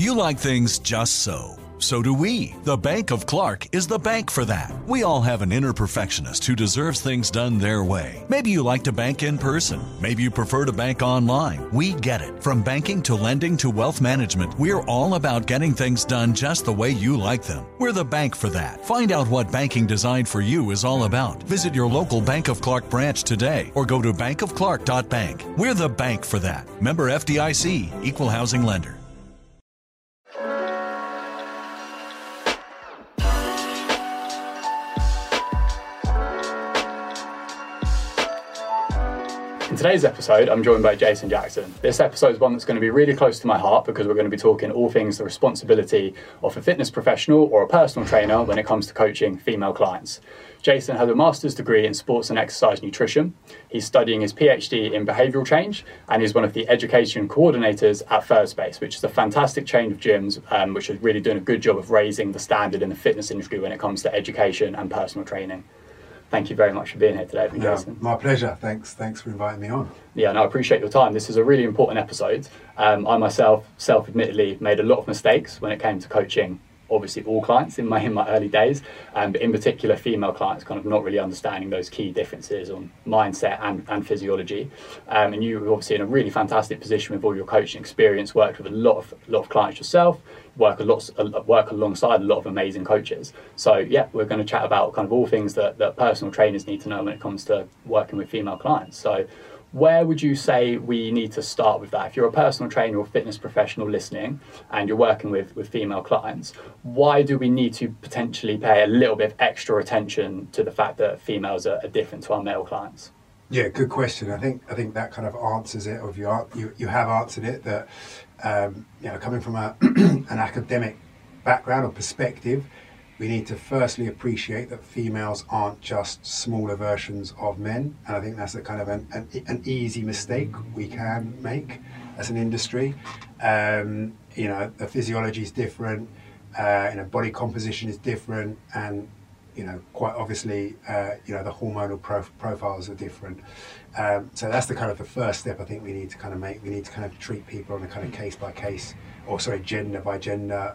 You like things just so. So do we. The Bank of Clarke is the bank for that. We all have an inner perfectionist who deserves things done their way. Maybe you like to bank in person. Maybe you prefer to bank online. We get it. From banking to lending to wealth management, we're all about getting things done just the way you like them. We're the bank for that. Find out what banking designed for you is all about. Visit your local Bank of Clarke branch today or go to bankofclarke.bank. We're the bank for that. Member FDIC, equal housing lender. Today's episode, I'm joined by Jason Jackson. This episode is one that's going to be really close to my heart because we're going to be talking all things the responsibility of a fitness professional or a personal trainer when it comes to coaching female clients. Jason has a master's degree in sports and exercise nutrition. He's studying his PhD in behavioural change and is one of the education coordinators at Third Space, which is a fantastic chain of gyms um, which is really doing a good job of raising the standard in the fitness industry when it comes to education and personal training thank you very much for being here today, no, Jason. My pleasure. Thanks. Thanks for inviting me on. Yeah, no, I appreciate your time. This is a really important episode. Um, I myself, self-admittedly, made a lot of mistakes when it came to coaching. Obviously, all clients in my in my early days, um, but in particular, female clients, kind of not really understanding those key differences on mindset and, and physiology. Um, and you were obviously in a really fantastic position with all your coaching experience. Worked with a lot of lot of clients yourself work a lot work alongside a lot of amazing coaches. So yeah, we're going to chat about kind of all things that, that personal trainers need to know when it comes to working with female clients. So where would you say we need to start with that? If you're a personal trainer or fitness professional listening and you're working with, with female clients, why do we need to potentially pay a little bit of extra attention to the fact that females are, are different to our male clients? Yeah, good question. I think I think that kind of answers it. Of you, you you have answered it. That um, you know, coming from a, an academic background or perspective, we need to firstly appreciate that females aren't just smaller versions of men, and I think that's a kind of an, an, an easy mistake we can make as an industry. Um, you know, the physiology is different, uh, you know, body composition is different, and you know, quite obviously, uh, you know, the hormonal prof- profiles are different. Um, so that's the kind of the first step I think we need to kind of make. We need to kind of treat people on a kind of case by case, or sorry, gender by gender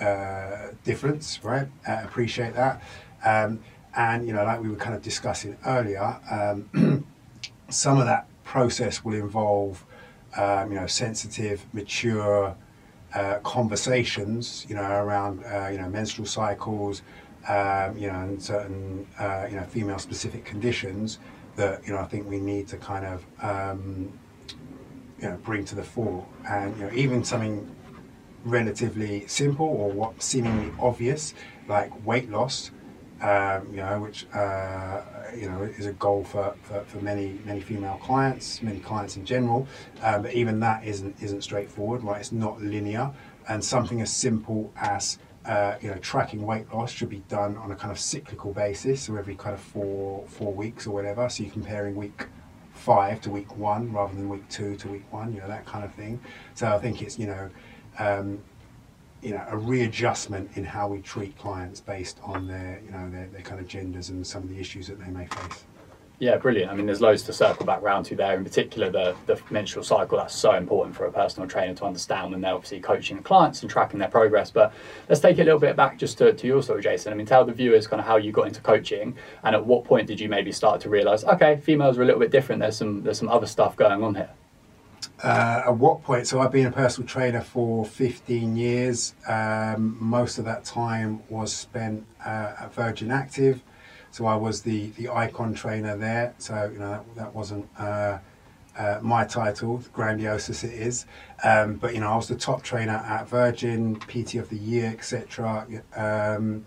uh, difference, right? Uh, appreciate that. Um, and you know, like we were kind of discussing earlier, um, some of that process will involve, um, you know, sensitive, mature uh, conversations, you know, around uh, you know menstrual cycles, um, you know, and certain uh, you know female-specific conditions that you know I think we need to kind of um, you know bring to the fore, and you know even something relatively simple or what seemingly obvious like weight loss, um, you know, which uh, you know is a goal for, for, for, many many female clients, many clients in general, um, but even that isn't isn't straightforward, right? It's not linear, and something as simple as uh, you know, tracking weight loss should be done on a kind of cyclical basis, so every kind of four four weeks or whatever. So you're comparing week five to week one rather than week two to week one, you know, that kind of thing. So I think it's you know, um, you know, a readjustment in how we treat clients based on their you know their, their kind of genders and some of the issues that they may face. Yeah, brilliant. I mean, there's loads to circle back round to there. In particular, the, the menstrual cycle, that's so important for a personal trainer to understand when they're obviously coaching clients and tracking their progress. But let's take it a little bit back just to, to your story, Jason. I mean, tell the viewers kind of how you got into coaching and at what point did you maybe start to realise, okay, females are a little bit different. There's some, there's some other stuff going on here. Uh, at what point? So I've been a personal trainer for 15 years. Um, most of that time was spent uh, at Virgin Active. So I was the, the icon trainer there. So, you know, that, that wasn't uh, uh, my title, grandiose as it is. Um, but, you know, I was the top trainer at Virgin, PT of the Year, etc. Um,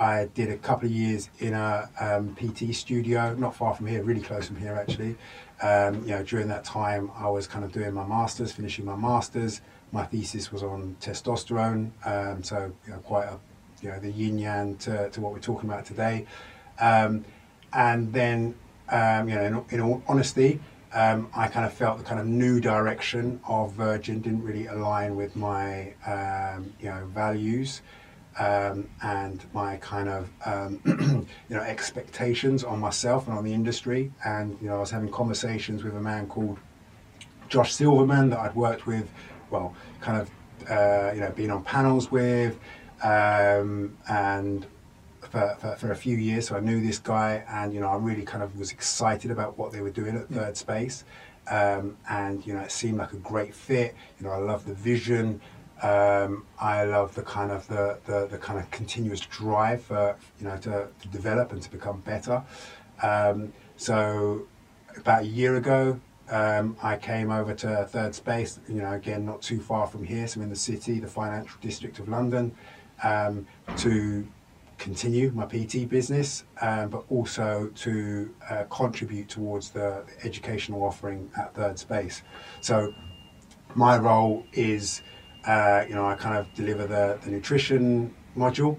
I did a couple of years in a um, PT studio, not far from here, really close from here actually. Um, you know, during that time, I was kind of doing my masters, finishing my masters. My thesis was on testosterone, um, so you know, quite a you know the yin yang to, to what we're talking about today. Um, and then, um, you know, in, in all honesty, um, I kind of felt the kind of new direction of Virgin didn't really align with my, um, you know, values um, and my kind of, um, you know, expectations on myself and on the industry. And you know, I was having conversations with a man called Josh Silverman that I'd worked with, well, kind of uh, you know, been on panels with, um, and for, for, for, a few years. So I knew this guy, and you know, I really kind of was excited about what they were doing at Third Space, um, and you know, it seemed like a great fit. You know, I love the vision. Um, I love the kind of the, the, the, kind of continuous drive for you know to, to develop and to become better. Um, so about a year ago, um, I came over to Third Space. You know, again, not too far from here, so in the city, the financial district of London, um, to continue my PT business, um, but also to uh, contribute towards the educational offering at Third Space. So my role is, uh, you know, I kind of deliver the, the nutrition module.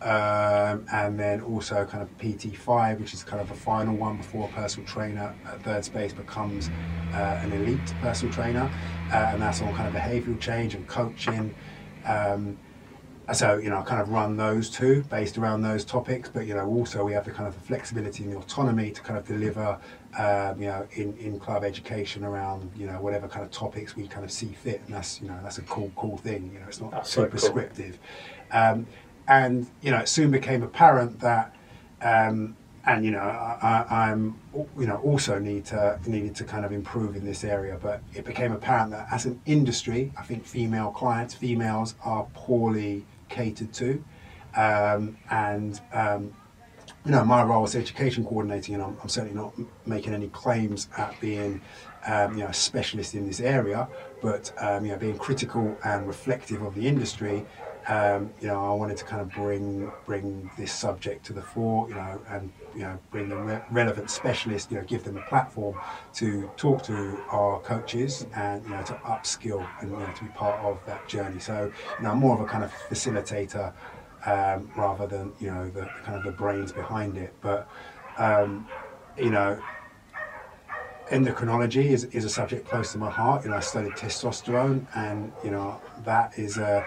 Um, and then also kind of PT5, which is kind of a final one before a personal trainer at Third Space becomes uh, an elite personal trainer, uh, and that's on kind of behavioural change and coaching. Um, so you know I kind of run those two based around those topics but you know also we have the kind of the flexibility and the autonomy to kind of deliver um, you know in, in club education around you know whatever kind of topics we kind of see fit and that's you know that's a cool cool thing you know it's not that's super so cool. scripted um, and you know it soon became apparent that um, and you know I, am you know also need to needed to kind of improve in this area but it became apparent that as an industry I think female clients females are poorly catered to. Um, and um, you know, my role as education coordinator, and I'm, I'm, certainly not making any claims at being, um, you know, a specialist in this area, but um, you know, being critical and reflective of the industry. Um, you know, I wanted to kind of bring bring this subject to the fore, you know, and you know, bring the re- relevant specialists, you know, give them a platform to talk to our coaches and you know to upskill and you know to be part of that journey. So, you know, I'm more of a kind of facilitator um, rather than you know the kind of the brains behind it. But um, you know, endocrinology is, is a subject close to my heart. You know, I studied testosterone, and you know that is a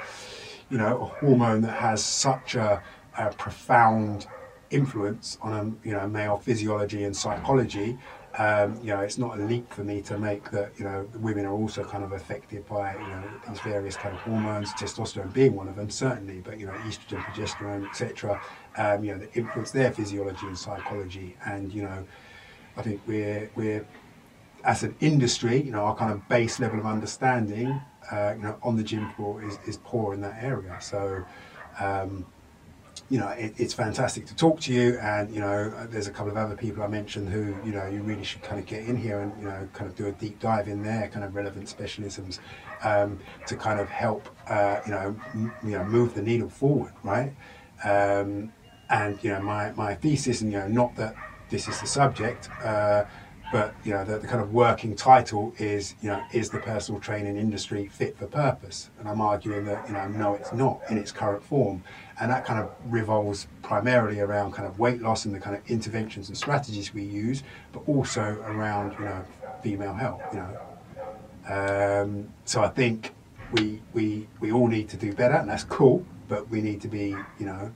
you know a hormone that has such a, a profound influence on a you know male physiology and psychology um, you know, it's not a leap for me to make that, you know, women are also kind of affected by, you know, these various kind of hormones, testosterone being one of them, certainly, but, you know, estrogen, progesterone, etc., um, you know, that influence their physiology and psychology. And, you know, I think we're, we're, as an industry, you know, our kind of base level of understanding, uh, you know, on the gym floor is, is poor in that area. So, um, you know, it, it's fantastic to talk to you. And, you know, there's a couple of other people I mentioned who, you know, you really should kind of get in here and, you know, kind of do a deep dive in their kind of relevant specialisms um, to kind of help, uh, you know, m- you know, move the needle forward, right? Um, and, you know, my, my thesis, and, you know, not that this is the subject, uh, but you know the, the, kind of working title is you know is the personal training industry fit for purpose? And i'm arguing that you know no it's not in its current form. And that kind of revolves primarily around kind of weight loss and the kind of interventions and strategies we use but also around you know female health you know. Um, so i think we we we all need to do better and that's cool but we need to be you know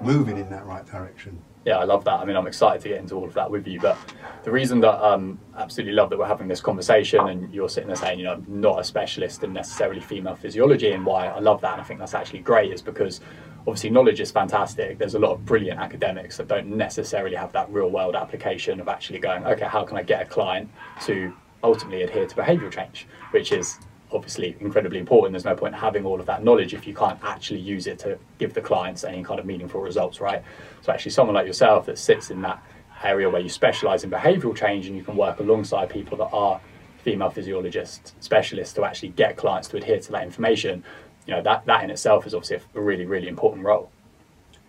moving in that right direction yeah, I love that. I mean, I'm excited to get into all of that with you. But the reason that I um, absolutely love that we're having this conversation and you're sitting there saying, you know, I'm not a specialist in necessarily female physiology and why I love that and I think that's actually great is because obviously knowledge is fantastic. There's a lot of brilliant academics that don't necessarily have that real world application of actually going, okay, how can I get a client to ultimately adhere to behavioural change, which is obviously incredibly important. There's no point having all of that knowledge if you can't actually use it to give the clients any kind of meaningful results, right? So actually, someone like yourself that sits in that area where you specialize in behavioral change and you can work alongside people that are female physiologists, specialists to actually get clients to adhere to that information, you know, that, that in itself is obviously a really, really important role.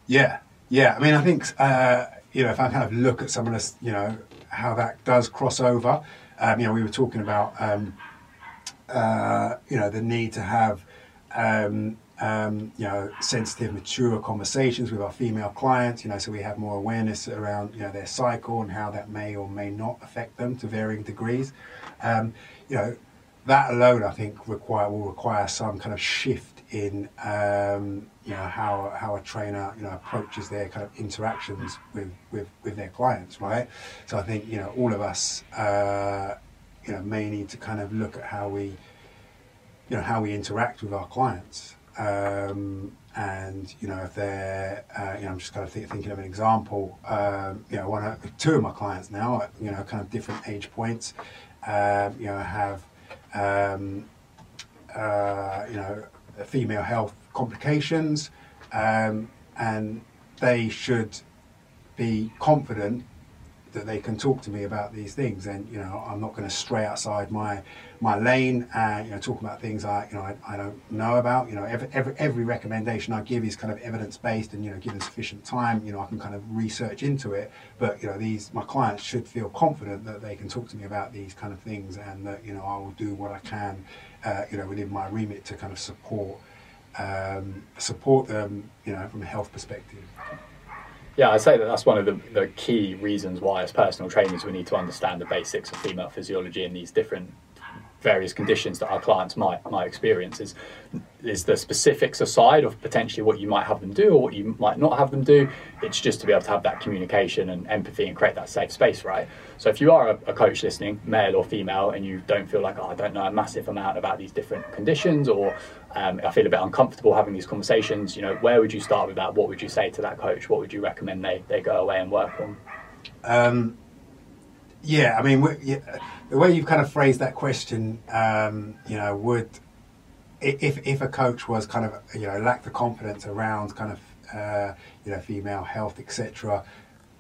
Yeah, yeah. I mean, I think, uh, you know, if I kind of look at some of this, you know, how that does cross over, um, you know, we were talking about, um, uh, you know, the need to have, um, um, you know, sensitive, mature conversations with our female clients. You know, so we have more awareness around you know their cycle and how that may or may not affect them to varying degrees. Um, you know, that alone, I think, require will require some kind of shift in um, you know how how a trainer you know approaches their kind of interactions with with, with their clients, right? So I think you know all of us uh, you know may need to kind of look at how we you know how we interact with our clients. Um, and you know if they're uh, you know I'm just kind of th- thinking of an example um, you know one of, two of my clients now you know kind of different age points um, you know have um, uh, you know female health complications um, and they should be confident that they can talk to me about these things. And you know I'm not going to stray outside my my lane and you know talk about things I you know I, I don't know about. You know every, every every recommendation I give is kind of evidence based and you know given sufficient time you know I can kind of research into it. But you know these my clients should feel confident that they can talk to me about these kind of things and that you know I will do what I can uh, you know within my remit to kind of support um, support them you know from a health perspective yeah, I'd say that that's one of the, the key reasons why, as personal trainers, we need to understand the basics of female physiology and these different various conditions that our clients might might experience is is the specifics aside of potentially what you might have them do or what you might not have them do it's just to be able to have that communication and empathy and create that safe space right? So if you are a, a coach listening male or female and you don't feel like oh, i don't know a massive amount about these different conditions or um, i feel a bit uncomfortable having these conversations you know where would you start with that? What would you say to that coach? What would you recommend they, they go away and work on? Um, yeah i mean yeah, the way you've kind of phrased that question, um, you know, would if if a coach was kind of you know lacked the confidence around kind of uh, you know female health etc.,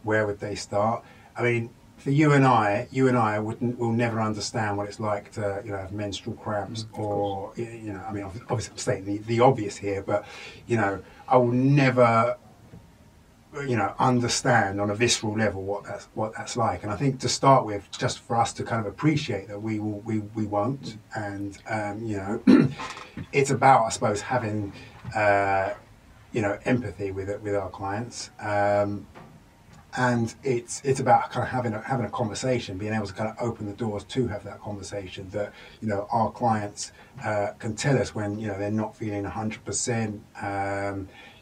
where would they start? I mean, for you and I, you and I wouldn't will never understand what it's like to you know have menstrual cramps or you know I mean obviously I'm stating the, the obvious here, but you know I will never you know understand on a visceral level what that's what that's like and i think to start with just for us to kind of appreciate that we will we, we won't and um, you know it's about i suppose having uh, you know empathy with it with our clients um, and it's it's about kind of having a, having a conversation, being able to kind of open the doors to have that conversation. That you know our clients uh, can tell us when you know they're not feeling hundred um, percent.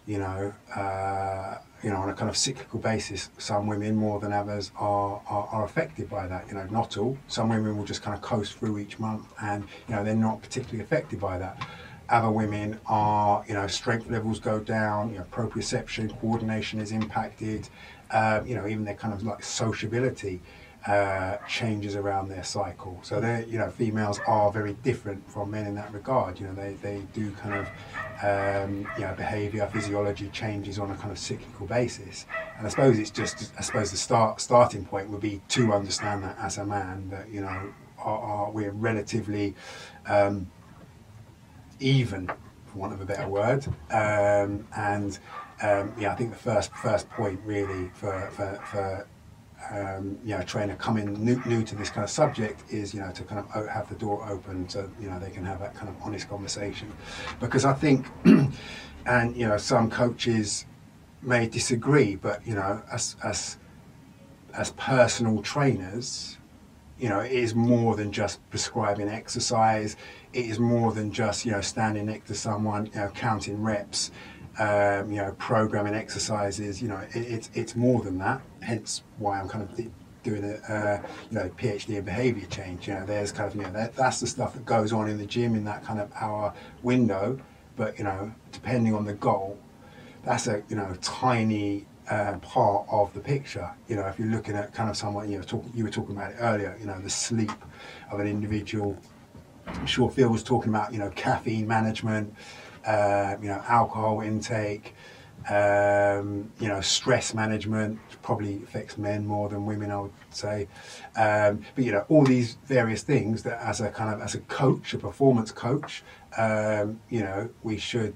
You know, uh, you know, on a kind of cyclical basis, some women more than others are, are, are, affected by that. You know, not all. Some women will just kind of coast through each month, and you know, they're not particularly affected by that. Other women are, you know, strength levels go down. You know, proprioception, coordination is impacted. Um, you know, even their kind of like sociability uh, changes around their cycle. So they, you know, females are very different from men in that regard. You know, they, they do kind of, um, you know, behaviour, physiology changes on a kind of cyclical basis. And I suppose it's just, I suppose the start starting point would be to understand that as a man that you know, are, are we're relatively um, even, for want of a better word, um, and um, yeah, I think the first first point really for for, for um, you know, trainer coming new, new to this kind of subject is, you know, to kind of have the door open so, you know, they can have that kind of honest conversation. Because I think, and, you know, some coaches may disagree, but, you know, as, as, as personal trainers, you know, it is more than just prescribing exercise. It is more than just, you know, standing next to someone, you know, counting reps um, you know, programming exercises. You know, it, it's it's more than that. Hence why I'm kind of doing a uh, you know PhD in behaviour change. You know, there's kind of you know that, that's the stuff that goes on in the gym in that kind of hour window. But you know, depending on the goal, that's a you know tiny uh, part of the picture. You know, if you're looking at kind of someone, you know, talk, you were talking about it earlier. You know, the sleep of an individual. I'm sure Phil was talking about you know caffeine management uh, you know, alcohol intake, um, you know, stress management probably affects men more than women, I would say. Um, but you know, all these various things that, as a kind of as a coach, a performance coach, um, you know, we should,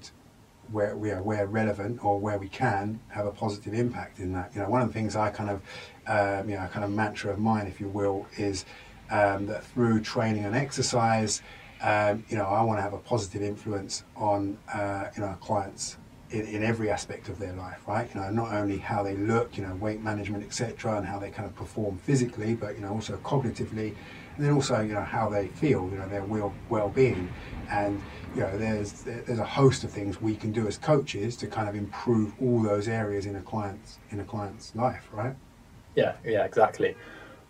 where we are where relevant or where we can, have a positive impact in that. You know, one of the things I kind of, um, you know, kind of mantra of mine, if you will, is um, that through training and exercise um, you know, I want to have a positive influence on, uh, you know, clients in, in every aspect of their life, right? You know, not only how they look, you know, weight management, etc., and how they kind of perform physically, but you know, also cognitively, and then also, you know, how they feel, you know, their well well-being, and you know, there's there's a host of things we can do as coaches to kind of improve all those areas in a client's in a client's life, right? Yeah, yeah, exactly.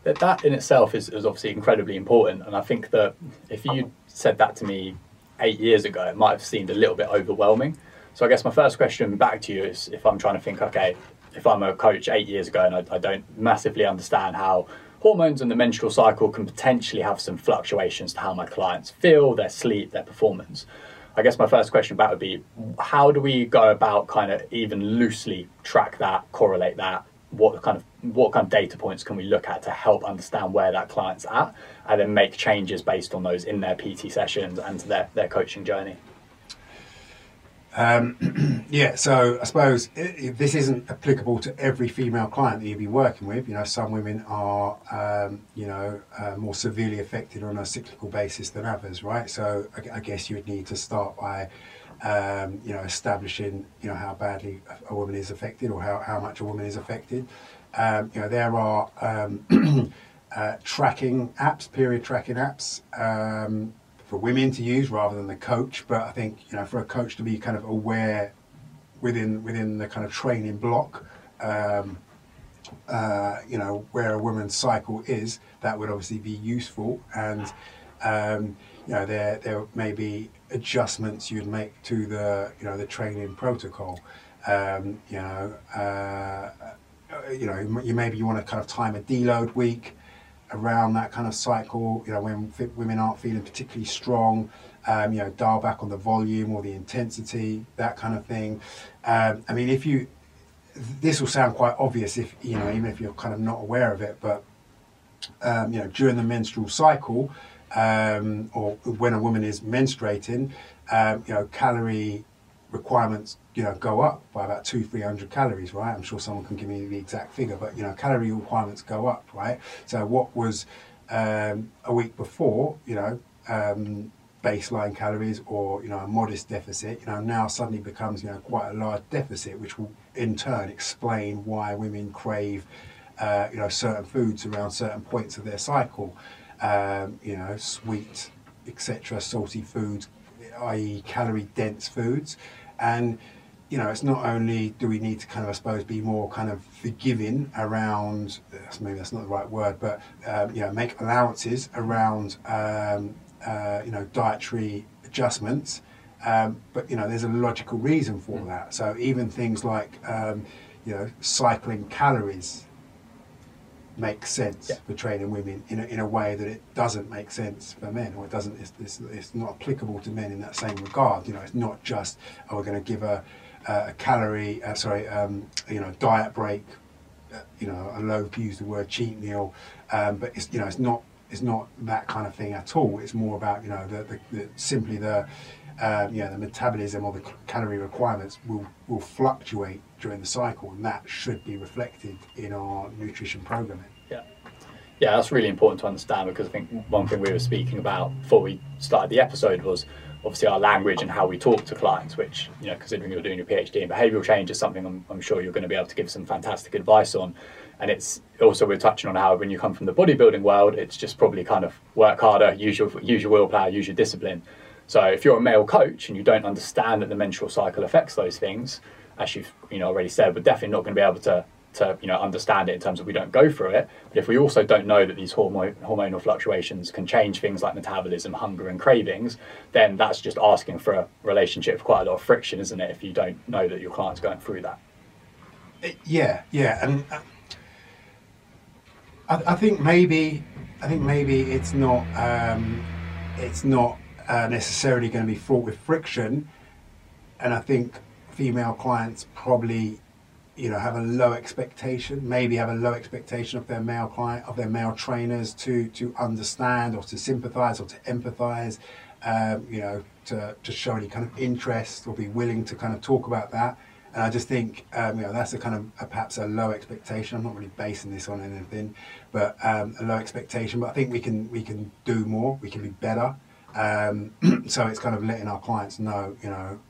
That that in itself is, is obviously incredibly important, and I think that if you said that to me eight years ago, it might have seemed a little bit overwhelming. So I guess my first question back to you is if I'm trying to think, okay, if I'm a coach eight years ago and I, I don't massively understand how hormones and the menstrual cycle can potentially have some fluctuations to how my clients feel, their sleep, their performance. I guess my first question back would be how do we go about kind of even loosely track that, correlate that? What kind of what kind of data points can we look at to help understand where that client's at and then make changes based on those in their PT sessions and their, their coaching journey? Um, yeah, so I suppose this isn't applicable to every female client that you'll be working with. You know, some women are, um, you know, uh, more severely affected on a cyclical basis than others, right? So I, I guess you would need to start by, um, you know, establishing, you know, how badly a woman is affected or how, how much a woman is affected. Um, you know, there are um, uh, tracking apps, period tracking apps um, for women to use rather than the coach. But I think you know for a coach to be kind of aware within within the kind of training block, um, uh, you know where a woman's cycle is, that would obviously be useful. And um, you know there there may be adjustments you'd make to the you know the training protocol. Um, you know. Uh, you know, you maybe you want to kind of time a deload week around that kind of cycle. You know, when women aren't feeling particularly strong, um, you know, dial back on the volume or the intensity, that kind of thing. Um, I mean, if you, this will sound quite obvious if you know, even if you're kind of not aware of it, but um, you know, during the menstrual cycle, um, or when a woman is menstruating, um, you know, calorie requirements, you know, go up by about two, three hundred calories, right? I'm sure someone can give me the exact figure, but you know, calorie requirements go up, right? So what was um, a week before, you know, um, baseline calories or you know a modest deficit, you know, now suddenly becomes you know quite a large deficit, which will in turn explain why women crave, uh, you know, certain foods around certain points of their cycle, um, you know, sweet, etc., salty foods, i.e., calorie dense foods. And you know, it's not only do we need to kind of, I suppose, be more kind of forgiving around, maybe that's not the right word, but, um, you know, make allowances around, um, uh, you know, dietary adjustments. Um, but, you know, there's a logical reason for mm. that. So even things like, um, you know, cycling calories make sense yeah. for training women in a, in a way that it doesn't make sense for men, or it doesn't. It's, it's, it's not applicable to men in that same regard. You know, it's not just oh, we're going to give a, a calorie, uh, sorry, um, you know, diet break. Uh, you know, I loathe to use the word cheat meal, um, but it's you know, it's not it's not that kind of thing at all. It's more about you know the, the, the simply the um, you know, the metabolism or the calorie requirements will, will fluctuate during the cycle, and that should be reflected in our nutrition programming. Yeah, yeah, that's really important to understand because I think one thing we were speaking about before we started the episode was obviously our language and how we talk to clients. Which you know, considering you're doing your PhD in behavioural change, is something I'm, I'm sure you're going to be able to give some fantastic advice on. And it's also we're touching on how when you come from the bodybuilding world, it's just probably kind of work harder, use your use your willpower, use your discipline so if you're a male coach and you don't understand that the menstrual cycle affects those things, as you've you know already said, we're definitely not going to be able to to you know understand it in terms of we don't go through it. But if we also don't know that these hormone, hormonal fluctuations can change things like metabolism, hunger, and cravings, then that's just asking for a relationship with quite a lot of friction, isn't it? If you don't know that your client's going through that. Yeah, yeah, and uh, I, I, think maybe I think maybe it's not um, it's not uh, necessarily going to be fraught with friction. And I think female clients probably, you know, have a low expectation, maybe have a low expectation of their male client, of their male trainers to to understand or to sympathise or to empathise, um, you know, to, to show any kind of interest or be willing to kind of talk about that. And I just think, um, you know, that's a kind of a, perhaps a low expectation. I'm not really basing this on anything, but um, a low expectation. But I think we can we can do more. We can be better. Um, so it's kind of letting our clients know, you know,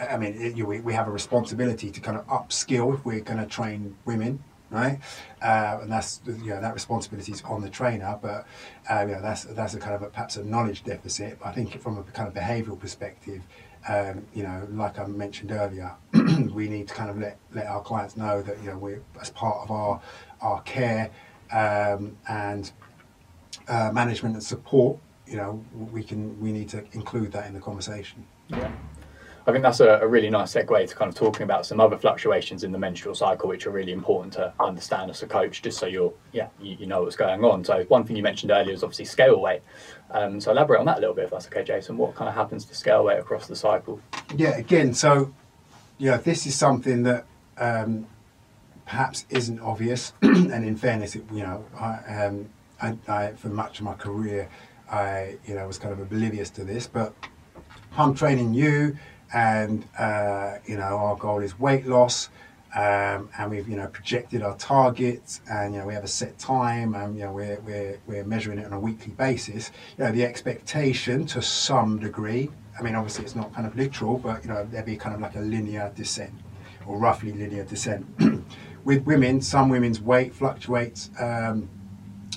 I mean, it, you, we, we have a responsibility to kind of upskill if we're going to train women, right? Uh, and that's you know that responsibility is on the trainer, but uh, you know that's that's a kind of a, perhaps a knowledge deficit. But I think from a kind of behavioural perspective, um, you know, like I mentioned earlier, we need to kind of let let our clients know that you know we're as part of our our care um, and uh, management and support you know, we can we need to include that in the conversation. Yeah. I think that's a, a, really nice segue to kind of talking about some other fluctuations in the menstrual cycle, which are really important to understand as a coach, just so you're, yeah, you, you know what's going on. So one thing you mentioned earlier is obviously scale weight. Um, so elaborate on that a little bit, if that's okay, Jason. What kind of happens to scale weight across the cycle? Yeah, again, so yeah, this is something that um, perhaps isn't obvious, and in fairness, it, you know, I, um, I, I, for much of my career, I you know was kind of oblivious to this, but I'm training you and uh, you know our goal is weight loss. Um, and we've you know projected our targets, and you know we have a set time, and you know we're we're we're measuring it on a weekly basis. You know the expectation to some degree. I mean, obviously it's not kind of literal, but you know there'd be kind of like a linear descent, or roughly linear descent. With women, some women's weight fluctuates um,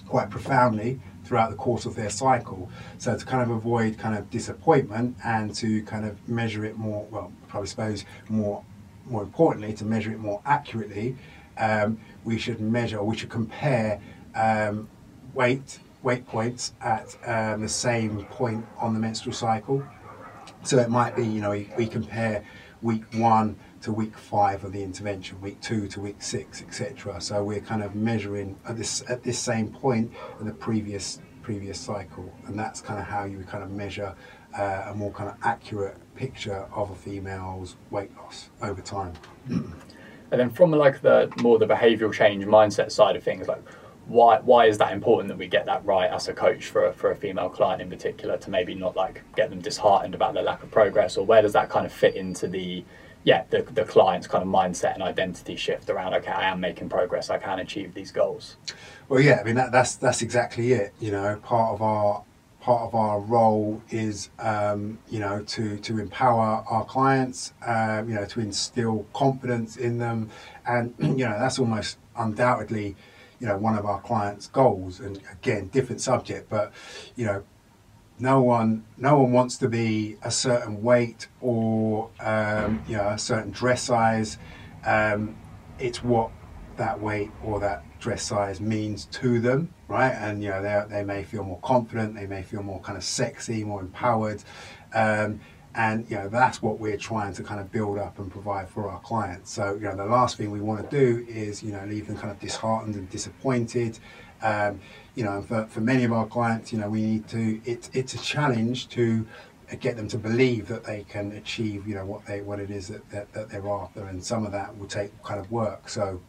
quite profoundly, throughout the course of their cycle. So to kind of avoid kind of disappointment and to kind of measure it more, well, probably suppose more, more importantly, to measure it more accurately, um, we should measure, we should compare um, weight weight points at um, the same point on the menstrual cycle. So it might be, you know, we, we compare week one to week five of the intervention, week two to week six, etc. So we're kind of measuring at this at this same point in the previous previous cycle, and that's kind of how you kind of measure uh, a more kind of accurate picture of a female's weight loss over time. and then from like the more the behavioural change mindset side of things, like why why is that important that we get that right as a coach for a, for a female client in particular to maybe not like get them disheartened about their lack of progress, or where does that kind of fit into the yeah, the, the client's kind of mindset and identity shift around, okay, I am making progress, I can achieve these goals. Well, yeah, I mean, that, that's, that's exactly it. You know, part of our, part of our role is, um, you know, to, to empower our clients, um, you know, to instill confidence in them. And, you know, that's almost undoubtedly, you know, one of our clients' goals. And again, different subject, but, you know, no one no one wants to be a certain weight or um, you know a certain dress size. Um, it's what that weight or that dress size means to them, right? And you know they they may feel more confident, they may feel more kind of sexy, more empowered, um, and you know that's what we're trying to kind of build up and provide for our clients. So you know the last thing we want to do is you know leave them kind of disheartened and disappointed. Um, you know, for, for many of our clients, you know, we need to, it's, it's a challenge to get them to believe that they can achieve, you know, what they, what it is that, that, that they're after. And some of that will take kind of work. So,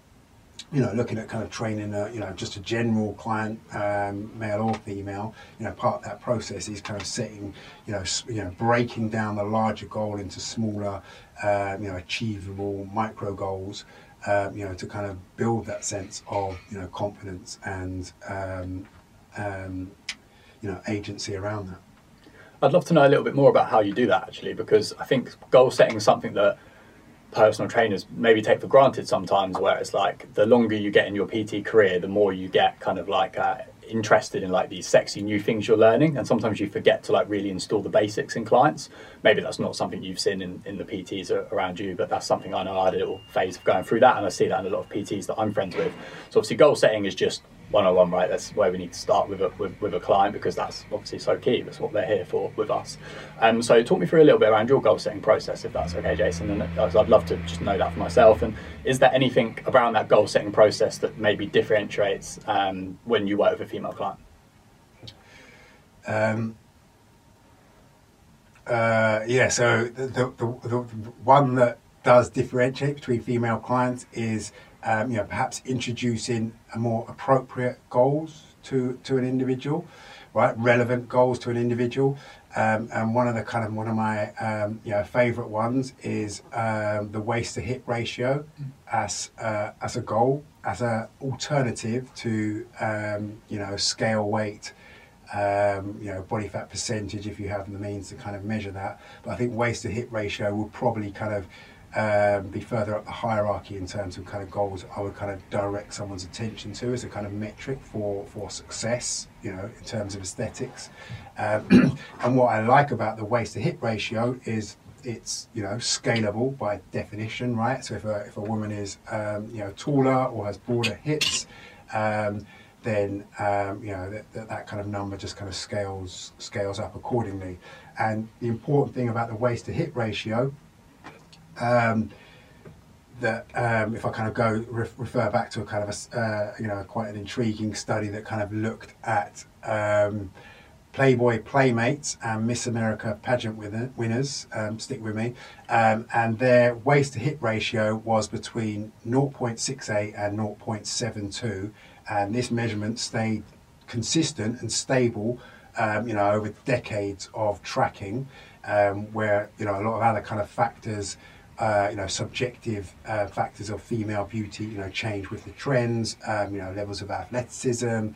you know, looking at kind of training, a, you know, just a general client, um, male or female, you know, part of that process is kind of setting, you know, you know, breaking down the larger goal into smaller, uh, you know, achievable micro goals, um, you know, to kind of build that sense of, you know, confidence and, um, um, you know, agency around that. I'd love to know a little bit more about how you do that actually, because I think goal setting is something that personal trainers maybe take for granted sometimes, where it's like the longer you get in your PT career, the more you get kind of like uh, interested in like these sexy new things you're learning and sometimes you forget to like really install the basics in clients. Maybe that's not something you've seen in, in the pts around you but that's something i know i had a little phase of going through that and i see that in a lot of pts that i'm friends with. So obviously goal setting is just one-on-one right? That's where we need to start with a with, with a client because that's obviously so key. That's what they're here for with us. Um, so talk me through a little bit around your goal setting process if that's okay jason. And i'd love to just know that for myself. And is there anything around that goal setting process that maybe differentiates um, when you work with a female client? Um, uh, yeah so the, the, the, the one that does differentiate between female clients is um, you know, perhaps introducing a more appropriate goals to, to an individual, right? Relevant goals to an individual. Um, and one of the kind of one of my um, you know favorite ones is um, the waist to hip ratio as uh, as a goal as an alternative to um, you know scale weight um, you know body fat percentage if you have the means to kind of measure that but I think waist to hip ratio will probably kind of um, be further up the hierarchy in terms of kind of goals I would kind of direct someone's attention to as a kind of metric for, for success, you know, in terms of aesthetics. Um, and what I like about the waist to hip ratio is it's you know scalable by definition, right? So if a, if a woman is um, you know taller or has broader hips, um, then um, you know that, that, that kind of number just kind of scales scales up accordingly. And the important thing about the waist to hip ratio, um, that um, if I kind of go re- refer back to a kind of a uh, you know quite an intriguing study that kind of looked at um, Playboy Playmates and Miss America pageant winner, winners, um, stick with me, um, and their waist to hip ratio was between 0.68 and 0.72, and this measurement stayed consistent and stable, um, you know, over decades of tracking, um, where you know a lot of other kind of factors. Uh, you know, subjective uh, factors of female beauty, you know, change with the trends, um, you know, levels of athleticism,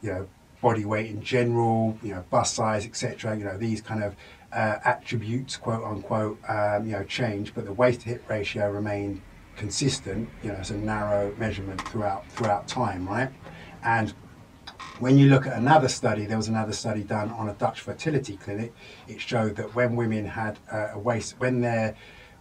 you know, body weight in general, you know, bust size, etc. You know, these kind of uh, attributes, quote unquote, um, you know, change, but the waist to hip ratio remained consistent. You know, it's a narrow measurement throughout throughout time, right? And when you look at another study, there was another study done on a Dutch fertility clinic. It showed that when women had uh, a waist, when their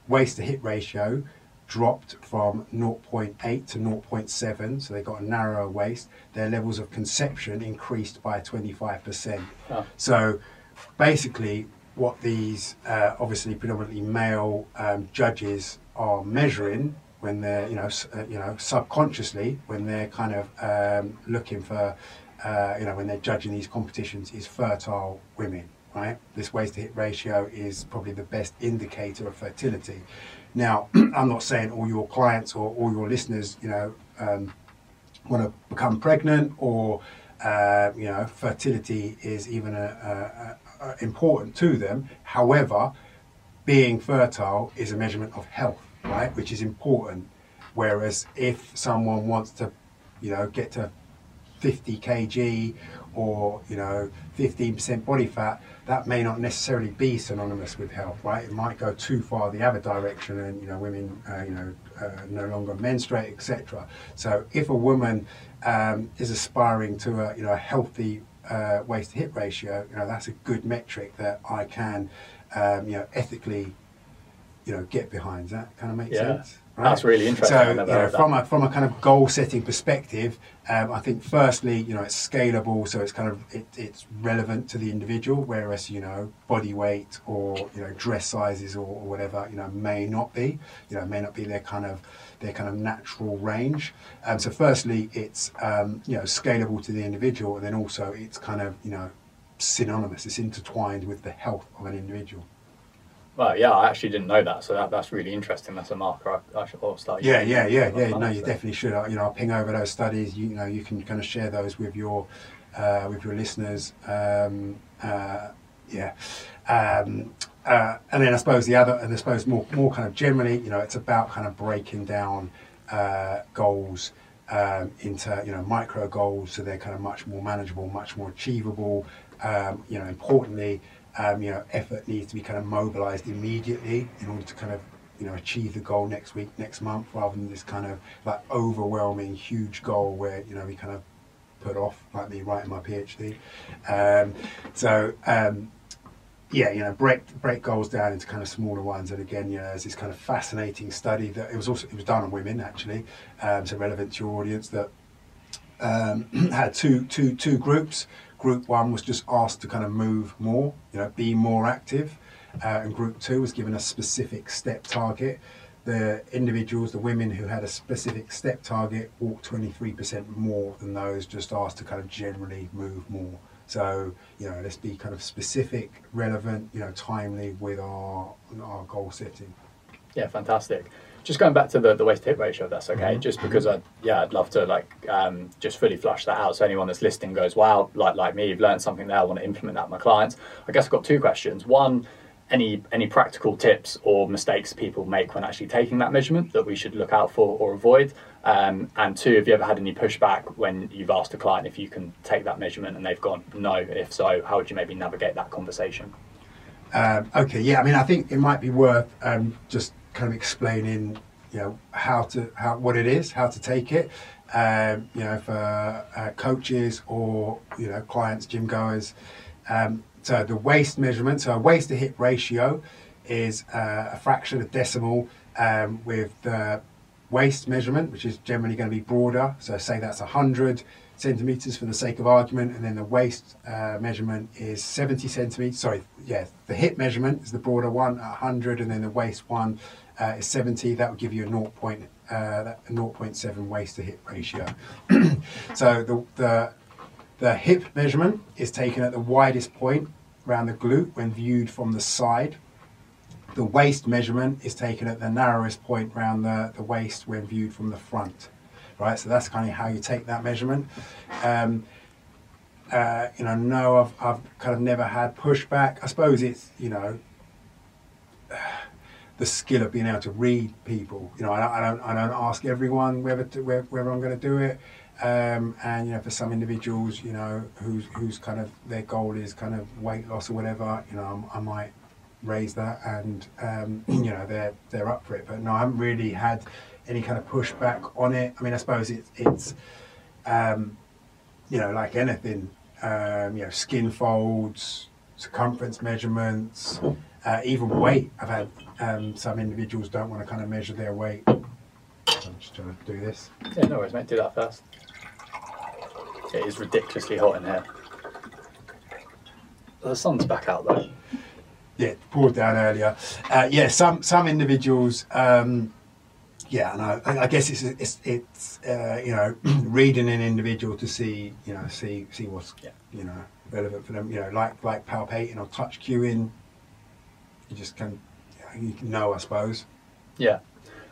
waist to hip ratio dropped from 0.8 to 0.7, so they got a narrower waist. Their levels of conception increased by 25%. Oh. So basically, what these uh, obviously predominantly male um, judges are measuring when they're, you know, uh, you know, subconsciously when they're kind of um, looking for, uh, you know, when they're judging these competitions, is fertile women. Right, this waist to hip ratio is probably the best indicator of fertility. Now, I'm not saying all your clients or all your listeners, you know, um, want to become pregnant or, uh, you know, fertility is even a, a, a important to them. However, being fertile is a measurement of health, right, which is important. Whereas if someone wants to, you know, get to 50 kg or, you know, 15% body fat, that may not necessarily be synonymous with health, right? It might go too far the other direction, and you know, women, uh, you know, uh, no longer menstruate, etc. So, if a woman um, is aspiring to a you know a healthy uh, waist to hip ratio, you know, that's a good metric that I can, um, you know, ethically, you know, get behind. Does that kind of make yeah. sense? Right? That's really interesting. So, you know, from a from a kind of goal setting perspective, um, I think firstly, you know, it's scalable, so it's kind of it, it's relevant to the individual. Whereas you know, body weight or you know, dress sizes or, or, whatever, you know, may not be, you know, may not be their kind of their kind of natural range. Um, so firstly, it's um, you know scalable to the individual, and then also it's kind of you know synonymous. It's intertwined with the health of an individual. Well, yeah, I actually didn't know that, so that, that's really interesting. That's a marker I, I should start. Yeah, yeah, yeah, yeah. No, you definitely should. You know, I'll ping over those studies. You, you know, you can kind of share those with your uh, with your listeners. Um, uh, yeah, um, uh, and then I suppose the other, and I suppose more more kind of generally, you know, it's about kind of breaking down uh, goals. Um, into you know micro goals, so they're kind of much more manageable, much more achievable. Um, you know, importantly, um, you know, effort needs to be kind of mobilized immediately in order to kind of, you know, achieve the goal next week, next month, rather than this kind of like overwhelming, huge goal where, you know, we kind of put off, like me writing my PhD. Um, so, um, yeah, you know, break break goals down into kind of smaller ones. And again, you know, there's this kind of fascinating study that it was also it was done on women actually, um, so relevant to your audience that um, had two two two groups Group one was just asked to kind of move more, you know, be more active. Uh, and group two was given a specific step target. The individuals, the women who had a specific step target, walked 23% more than those just asked to kind of generally move more. So, you know, let's be kind of specific, relevant, you know, timely with our, our goal setting. Yeah, fantastic just going back to the, the waist hip ratio, if that's okay. Mm-hmm. Just because I yeah, I'd love to like um, just fully flush that out. So anyone that's listening goes, wow, like like me, you've learned something there. I want to implement that with my clients. I guess I've got two questions. One, any any practical tips or mistakes people make when actually taking that measurement that we should look out for or avoid? Um, and two, have you ever had any pushback when you've asked a client if you can take that measurement and they've gone no? If so, how would you maybe navigate that conversation? Um, okay, yeah, I mean, I think it might be worth um, just kind of explaining, you know, how to how what it is, how to take it. Um, you know, for uh, coaches or you know clients, gym goers. Um, so the waist measurement, so a waist to hip ratio, is uh, a fraction of decimal um, with the waist measurement, which is generally going to be broader. So say that's 100. centimeters for the sake of argument, and then the waist uh, measurement is 70 centimeters. Sorry, yeah, the hip measurement is the broader one at 100, and then the waist one uh, is 70. That would give you a 0. Point, uh, a 0.7 waist to hip ratio. so the, the the hip measurement is taken at the widest point around the glute when viewed from the side. The waist measurement is taken at the narrowest point around the, the waist when viewed from the front. Right, so that's kind of how you take that measurement. Um, uh, you know, no, I've, I've kind of never had pushback. I suppose it's, you know, the skill of being able to read people. You know, I, I don't, I don't ask everyone whether, to, whether I'm going to do it. Um, and you know, for some individuals, you know, whose kind of their goal is kind of weight loss or whatever, you know, I, I might raise that, and um, you know, they're they're up for it. But no, I haven't really had any kind of pushback on it. I mean, I suppose it's it's um, you know, like anything, um, you know, skin folds, circumference measurements, uh, even weight. I've had um, some individuals don't want to kind of measure their weight. I'm just trying to do this. Yeah, no worries, mate. Do that first. It is ridiculously hot in here. The sun's back out though. Yeah, poured down earlier. Uh, yeah, some some individuals. Um, yeah, and I, I guess it's it's, it's uh, you know reading an individual to see you know see see what's Yeah. you know relevant for them. You know, like like palpating or touch cueing. You just can you know, I suppose. Yeah.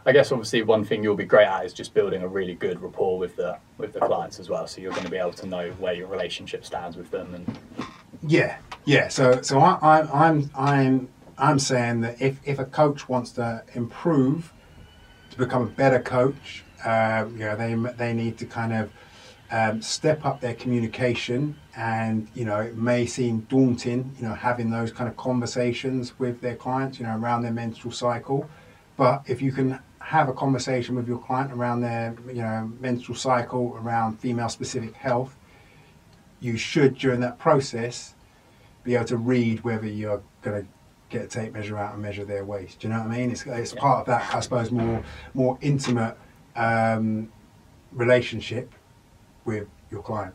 I guess obviously one thing you'll be great at is just building a really good rapport with the with the clients as well. So you're going to be able to know where your relationship stands with them and Yeah, yeah. So, so I, I, I'm, I'm, I'm saying that if, if a coach wants to improve, to become a better coach, uh, you know, they, they need to kind of um, step up their communication. And you know, it may seem daunting, you know, having those kind of conversations with their clients, you know, around their menstrual cycle. But if you can have a conversation with your client around their, you know, menstrual cycle, around female-specific health, you should during that process be able to read whether you're going to get a tape measure out and measure their waist. Do you know what I mean? It's, it's Yeah. part of that, I suppose, more more intimate um, relationship with your client.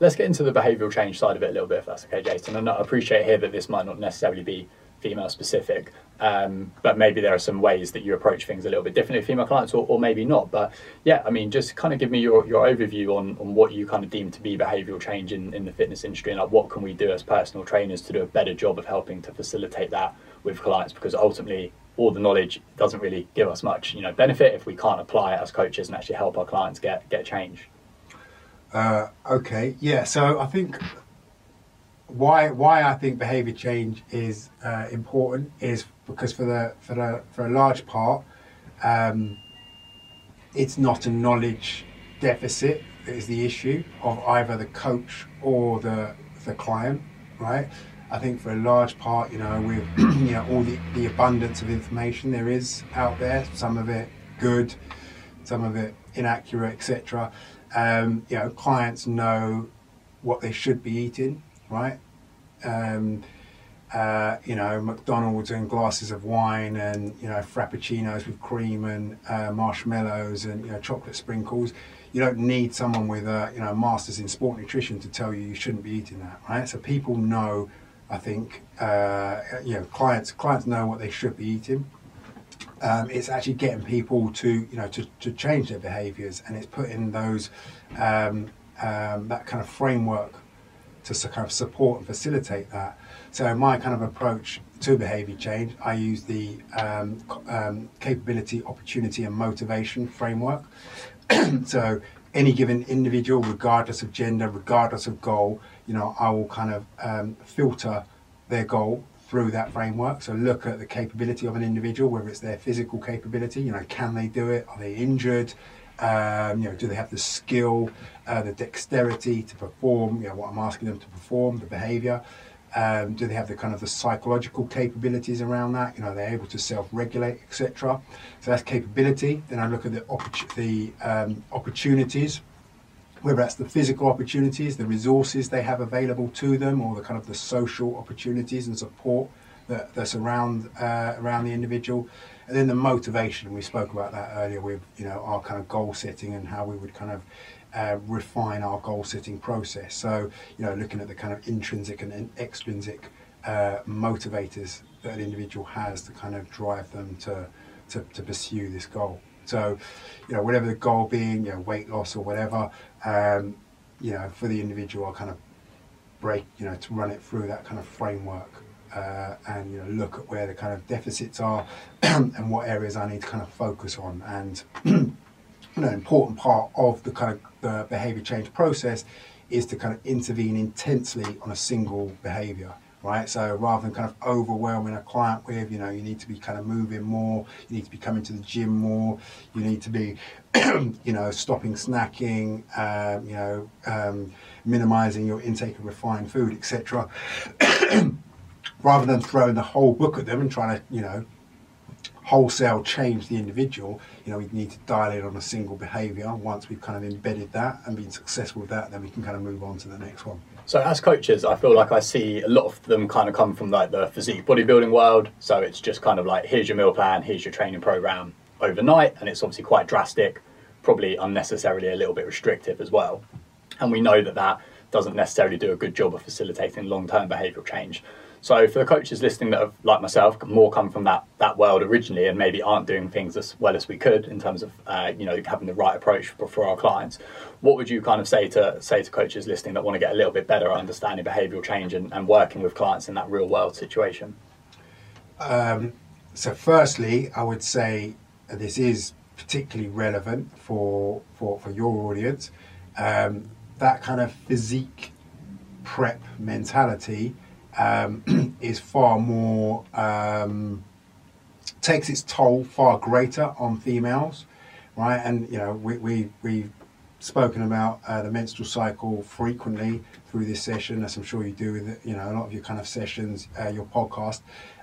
Let's get into the behavioural change side of it a little bit, if that's okay, Jason. And I appreciate here that this might not necessarily be female specific, um, but maybe there are some ways that you approach things a little bit differently with female clients, or, or maybe not. But yeah, I mean, just kind of give me your, your overview on, on what you kind of deem to be behavioural change in, in the fitness industry, and like what can we do as personal trainers to do a better job of helping to facilitate that with clients? Because ultimately, all the knowledge doesn't really give us much, you know, benefit if we can't apply it as coaches and actually help our clients get get change. Uh, okay, yeah. So I think why why I think behaviour change is uh, important is because for the for the for a large part, um, it's not a knowledge deficit that is the issue of either the coach or the the client, right? I think for a large part, you know, with you know all the, the abundance of information there is out there, some of it good, some of it inaccurate, etc. Um, you know, clients know what they should be eating, right? Um, uh, you know, McDonald's and glasses of wine and, you know, frappuccinos with cream and uh, marshmallows and, you know, chocolate sprinkles. You don't need someone with a, you know, master's in sport nutrition to tell you you shouldn't be eating that, right? So people know, I think, uh, you know, clients clients know what they should be eating. Um, it's actually getting people to, you know, to, to change their behaviours and it's putting those, um, um, that kind of framework to kind of support and facilitate that. So my kind of approach to behaviour change, I use the um, um, capability, opportunity, and motivation framework. so any given individual, regardless of gender, regardless of goal, you know, I will kind of um, filter their goal through that framework. So look at the capability of an individual, whether it's their physical capability, you know, can they do it? Are they injured? Um, you know, do they have the skill, uh, the dexterity to perform? You know, what I'm asking them to perform, the behaviour. Um, do they have the kind of the psychological capabilities around that? You know, they're able to self-regulate, etc. So that's capability. Then I look at the opportu- the um, opportunities, whether that's the physical opportunities, the resources they have available to them, or the kind of the social opportunities and support that, that's around uh, around the individual, and then the motivation. We spoke about that earlier with you know our kind of goal setting and how we would kind of uh, refine our goal setting process. So you know looking at the kind of intrinsic and extrinsic uh, motivators that an individual has to kind of drive them to, to, to pursue this goal. So, you know, whatever the goal being, you know, weight loss or whatever, um, you know, for the individual, I kind of break, you know, to run it through that kind of framework uh, and, you know, look at where the kind of deficits are and what areas I need to kind of focus on. And, you know, an important part of the kind of the behavior change process is to kind of intervene intensely on a single behavior right? So rather than kind of overwhelming a client with, you know, you need to be kind of moving more, you need to be coming to the gym more, you need to be, you know, stopping snacking, um, you know, um, minimizing your intake of refined food, etc. rather than throwing the whole book at them and trying to, you know, wholesale change the individual, you know, we need to dial in on a single behavior. Once we've kind of embedded that and been successful with that, then we can kind of move on to the next one. So as coaches, I feel like I see a lot of them kind of come from like the physique bodybuilding world. So it's just kind of like here's your meal plan, here's your training program overnight, and it's obviously quite drastic, probably unnecessarily a little bit restrictive as well. And we know that that doesn't necessarily do a good job of facilitating long-term behavioural change. So for the coaches listening that have, like myself, more come from that that world originally, and maybe aren't doing things as well as we could in terms of uh, you know having the right approach for, for, our clients, what would you kind of say to say to coaches listening that want to get a little bit better at understanding behavioural change and, and, working with clients in that real world situation? Um, so, firstly, I would say this is particularly relevant for for, for your audience. Um, that kind of physique prep mentality um, is far more um, takes its toll far greater on females, right? And you know we we we've spoken about uh, the menstrual cycle frequently through this session, as I'm sure you do with you know a lot of your kind of sessions, uh, your podcast.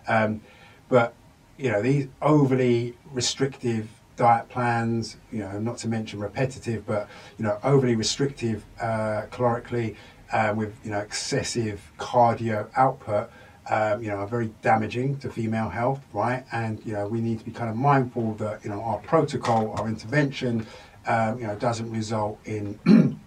Um, but you know these overly restrictive diet plans, you know, not to mention repetitive, but you know, overly restrictive uh, calorically um, with you know excessive cardio output, um, you know, are very damaging to female health, right? And you know, we need to be kind of mindful that you know our protocol, our intervention, um, you know, doesn't result in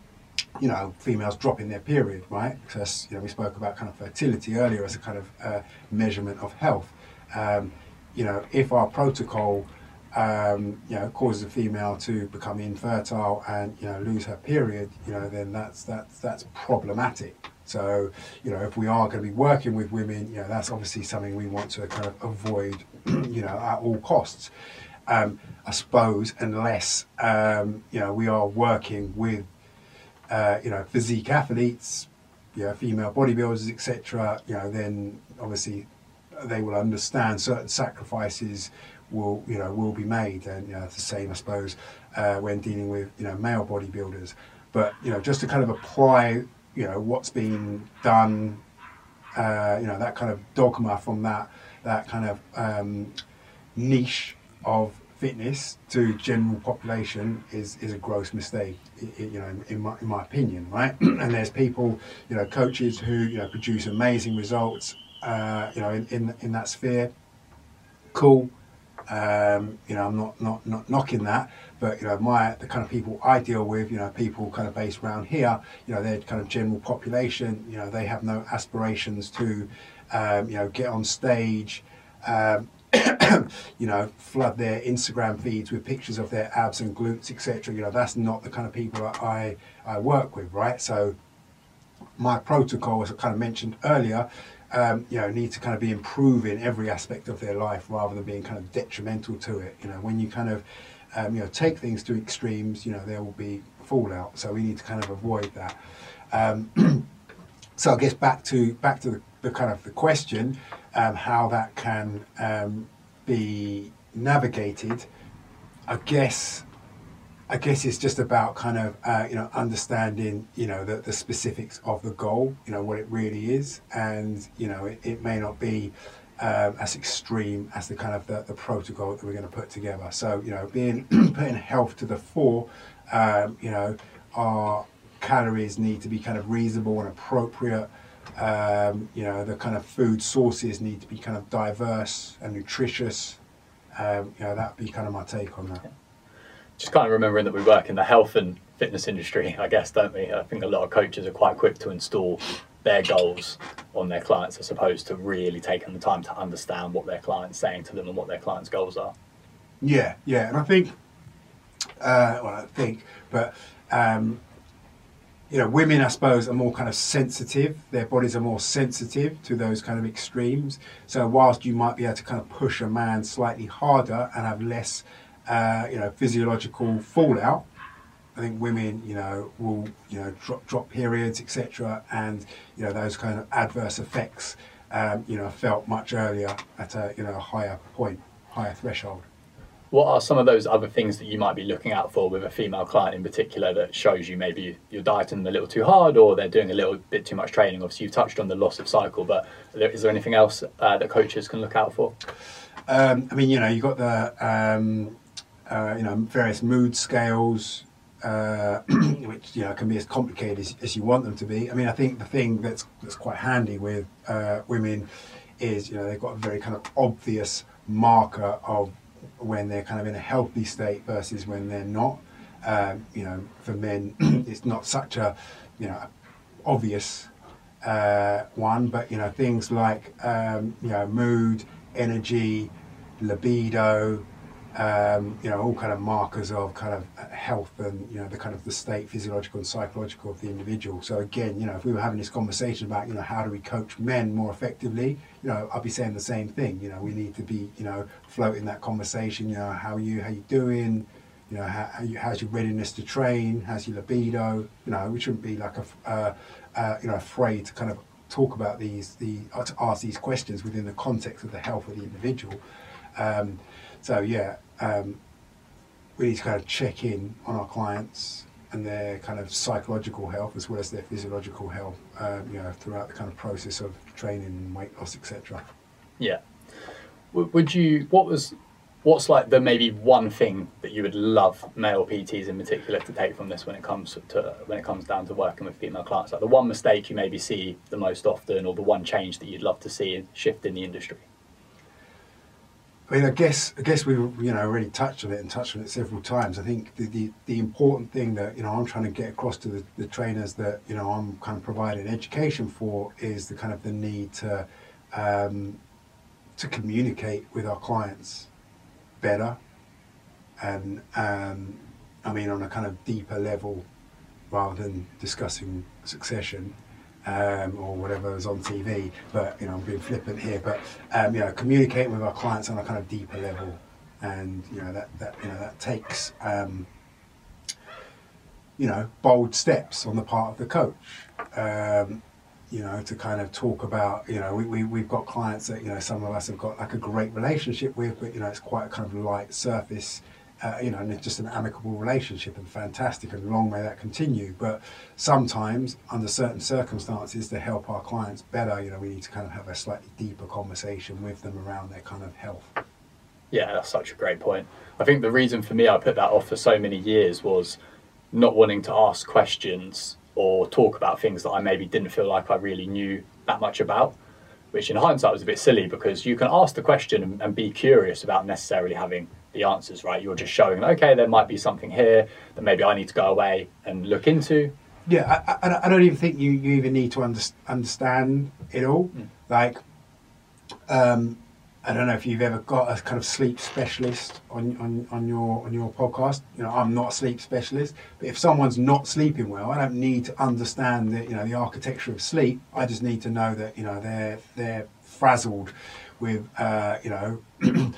you know females dropping their period, right? Because you know we spoke about kind of fertility earlier as a kind of uh, measurement of health. Um, you know, if our protocol um, you know, causes a female to become infertile and you know lose her period, you know, then that's that's that's problematic. So, you know, if we are going to be working with women, you know, that's obviously something we want to kind of avoid, you know, at all costs. Um, I suppose, unless um, you know we are working with, uh, you know, physique athletes, you know, female bodybuilders, etc. You know, then obviously they will understand certain sacrifices will you know will be made, and you know, it's the same I suppose uh, when dealing with you know male bodybuilders. But you know, just to kind of apply you know what's been done, uh, you know that kind of dogma from that that kind of um, niche of fitness to general population is, is a gross mistake, you know, in my, in my opinion, right? and there's people, you know, coaches who, you know, produce amazing results, uh, you know, in, in, in that sphere. Cool. Um, you know, I'm not, not, not knocking that, but you know, my the kind of people I deal with, you know, people kind of based around here, you know, they're kind of general population. You know, they have no aspirations to, um, you know, get on stage. Um, you know, flood their Instagram feeds with pictures of their abs and glutes, etc. You know, that's not the kind of people I I work with, right? So, my protocol, as I kind of mentioned earlier, um, you know, need to kind of be improving every aspect of their life rather than being kind of detrimental to it. You know, when you kind of, um, you know, take things to extremes, you know, there will be fallout. So we need to kind of avoid that. Um, so I guess back to back to the, the kind of the question, um, how that can um, be navigated. I guess I guess it's just about kind of uh, you know understanding you know the, the specifics of the goal, you know what it really is, and you know it, it may not be um, as extreme as the kind of the, the protocol that we're going to put together. So you know being putting health to the fore, um, you know our calories need to be kind of reasonable and appropriate Um, you know, the kind of food sources need to be kind of diverse and nutritious. Um, you know, that'd be kind of my take on that. Just kind of remembering that we work in the health and fitness industry, I guess, don't we? I think a lot of coaches are quite quick to install their goals on their clients as opposed to really taking the time to understand what their client's saying to them and what their client's goals are. Yeah, yeah, and I think, uh, well, I think, but um, you know, women, I suppose, are more kind of sensitive. Their bodies are more sensitive to those kind of extremes. So whilst you might be able to kind of push a man slightly harder and have less, uh, you know, physiological fallout, I think women, you know, will you know drop drop periods, etc., and you know those kind of adverse effects, um, you know, felt much earlier at a you know higher point, higher threshold. What are some of those other things that you might be looking out for with a female client in particular that shows you maybe you're dieting a little too hard or they're doing a little bit too much training? Obviously, you've touched on the loss of cycle, but is there anything else uh, that coaches can look out for? Um, I mean, you know, you've got the um, uh, you know various mood scales, uh, which you know can be as complicated as, as, you want them to be. I mean, I think the thing that's that's quite handy with uh, women is you know they've got a very kind of obvious marker of when they're kind of in a healthy state versus when they're not. Um, you know, for men, it's not such a you know obvious uh, one, but you know things like um, you know mood, energy, libido, um, you know all kind of markers of kind of health and you know the kind of the state, physiological and psychological of the individual. So again, you know, if we were having this conversation about you know how do we coach men more effectively, you know, I'll be saying the same thing. You know, we need to be, you know, floating that conversation. You know, how are you how you doing? You know, how, how you, how's your readiness to train? How's your libido? You know, we shouldn't be like a, uh, uh, you know, afraid to kind of talk about these, the to ask these questions within the context of the health of the individual. Um, so yeah, um, we need to kind of check in on our clients and their kind of psychological health as well as their physiological health, um, you know, throughout the kind of process of training, weight loss, etc. Yeah. Would you? What was? What's like the maybe one thing that you would love male PTs in particular to take from this when it comes to when it comes down to working with female clients? Like the one mistake you maybe see the most often, or the one change that you'd love to see shift in the industry. I mean, I guess I guess we've you know already touched on it and touched on it several times. I think the, the, the important thing that you know I'm trying to get across to the, the trainers that you know I'm kind of providing education for is the kind of the need to um, to communicate with our clients better, and um, I mean on a kind of deeper level rather than discussing succession um, or whatever is on TV. But you know, I'm being flippant here. But um, you know, communicating with our clients on a kind of deeper level, and you know that that you know that takes um, you know bold steps on the part of the coach. Um, you know, to kind of talk about, you know, we, we, we've got clients that, you know, some of us have got like a great relationship with, but, you know, it's quite a kind of light surface uh, you know, and it's just an amicable relationship and fantastic and long may that continue. But sometimes, under certain circumstances, to help our clients better, you know, we need to kind of have a slightly deeper conversation with them around their kind of health. Yeah, that's such a great point. I think the reason for me I put that off for so many years was not wanting to ask questions or talk about things that I maybe didn't feel like I really knew that much about. Which in hindsight was a bit silly because you can ask the question and, and be curious without necessarily having the answers, right? You're just showing, okay, there might be something here that maybe I need to go away and look into. Yeah, I, I don't even think you, you even need to under, understand it all. Mm. Like, um, I don't know if you've ever got a kind of sleep specialist on, on, on your on your podcast. You know, I'm not a sleep specialist, but if someone's not sleeping well, I don't need to understand the you know the architecture of sleep. I just need to know that you know they're they're frazzled with uh, you know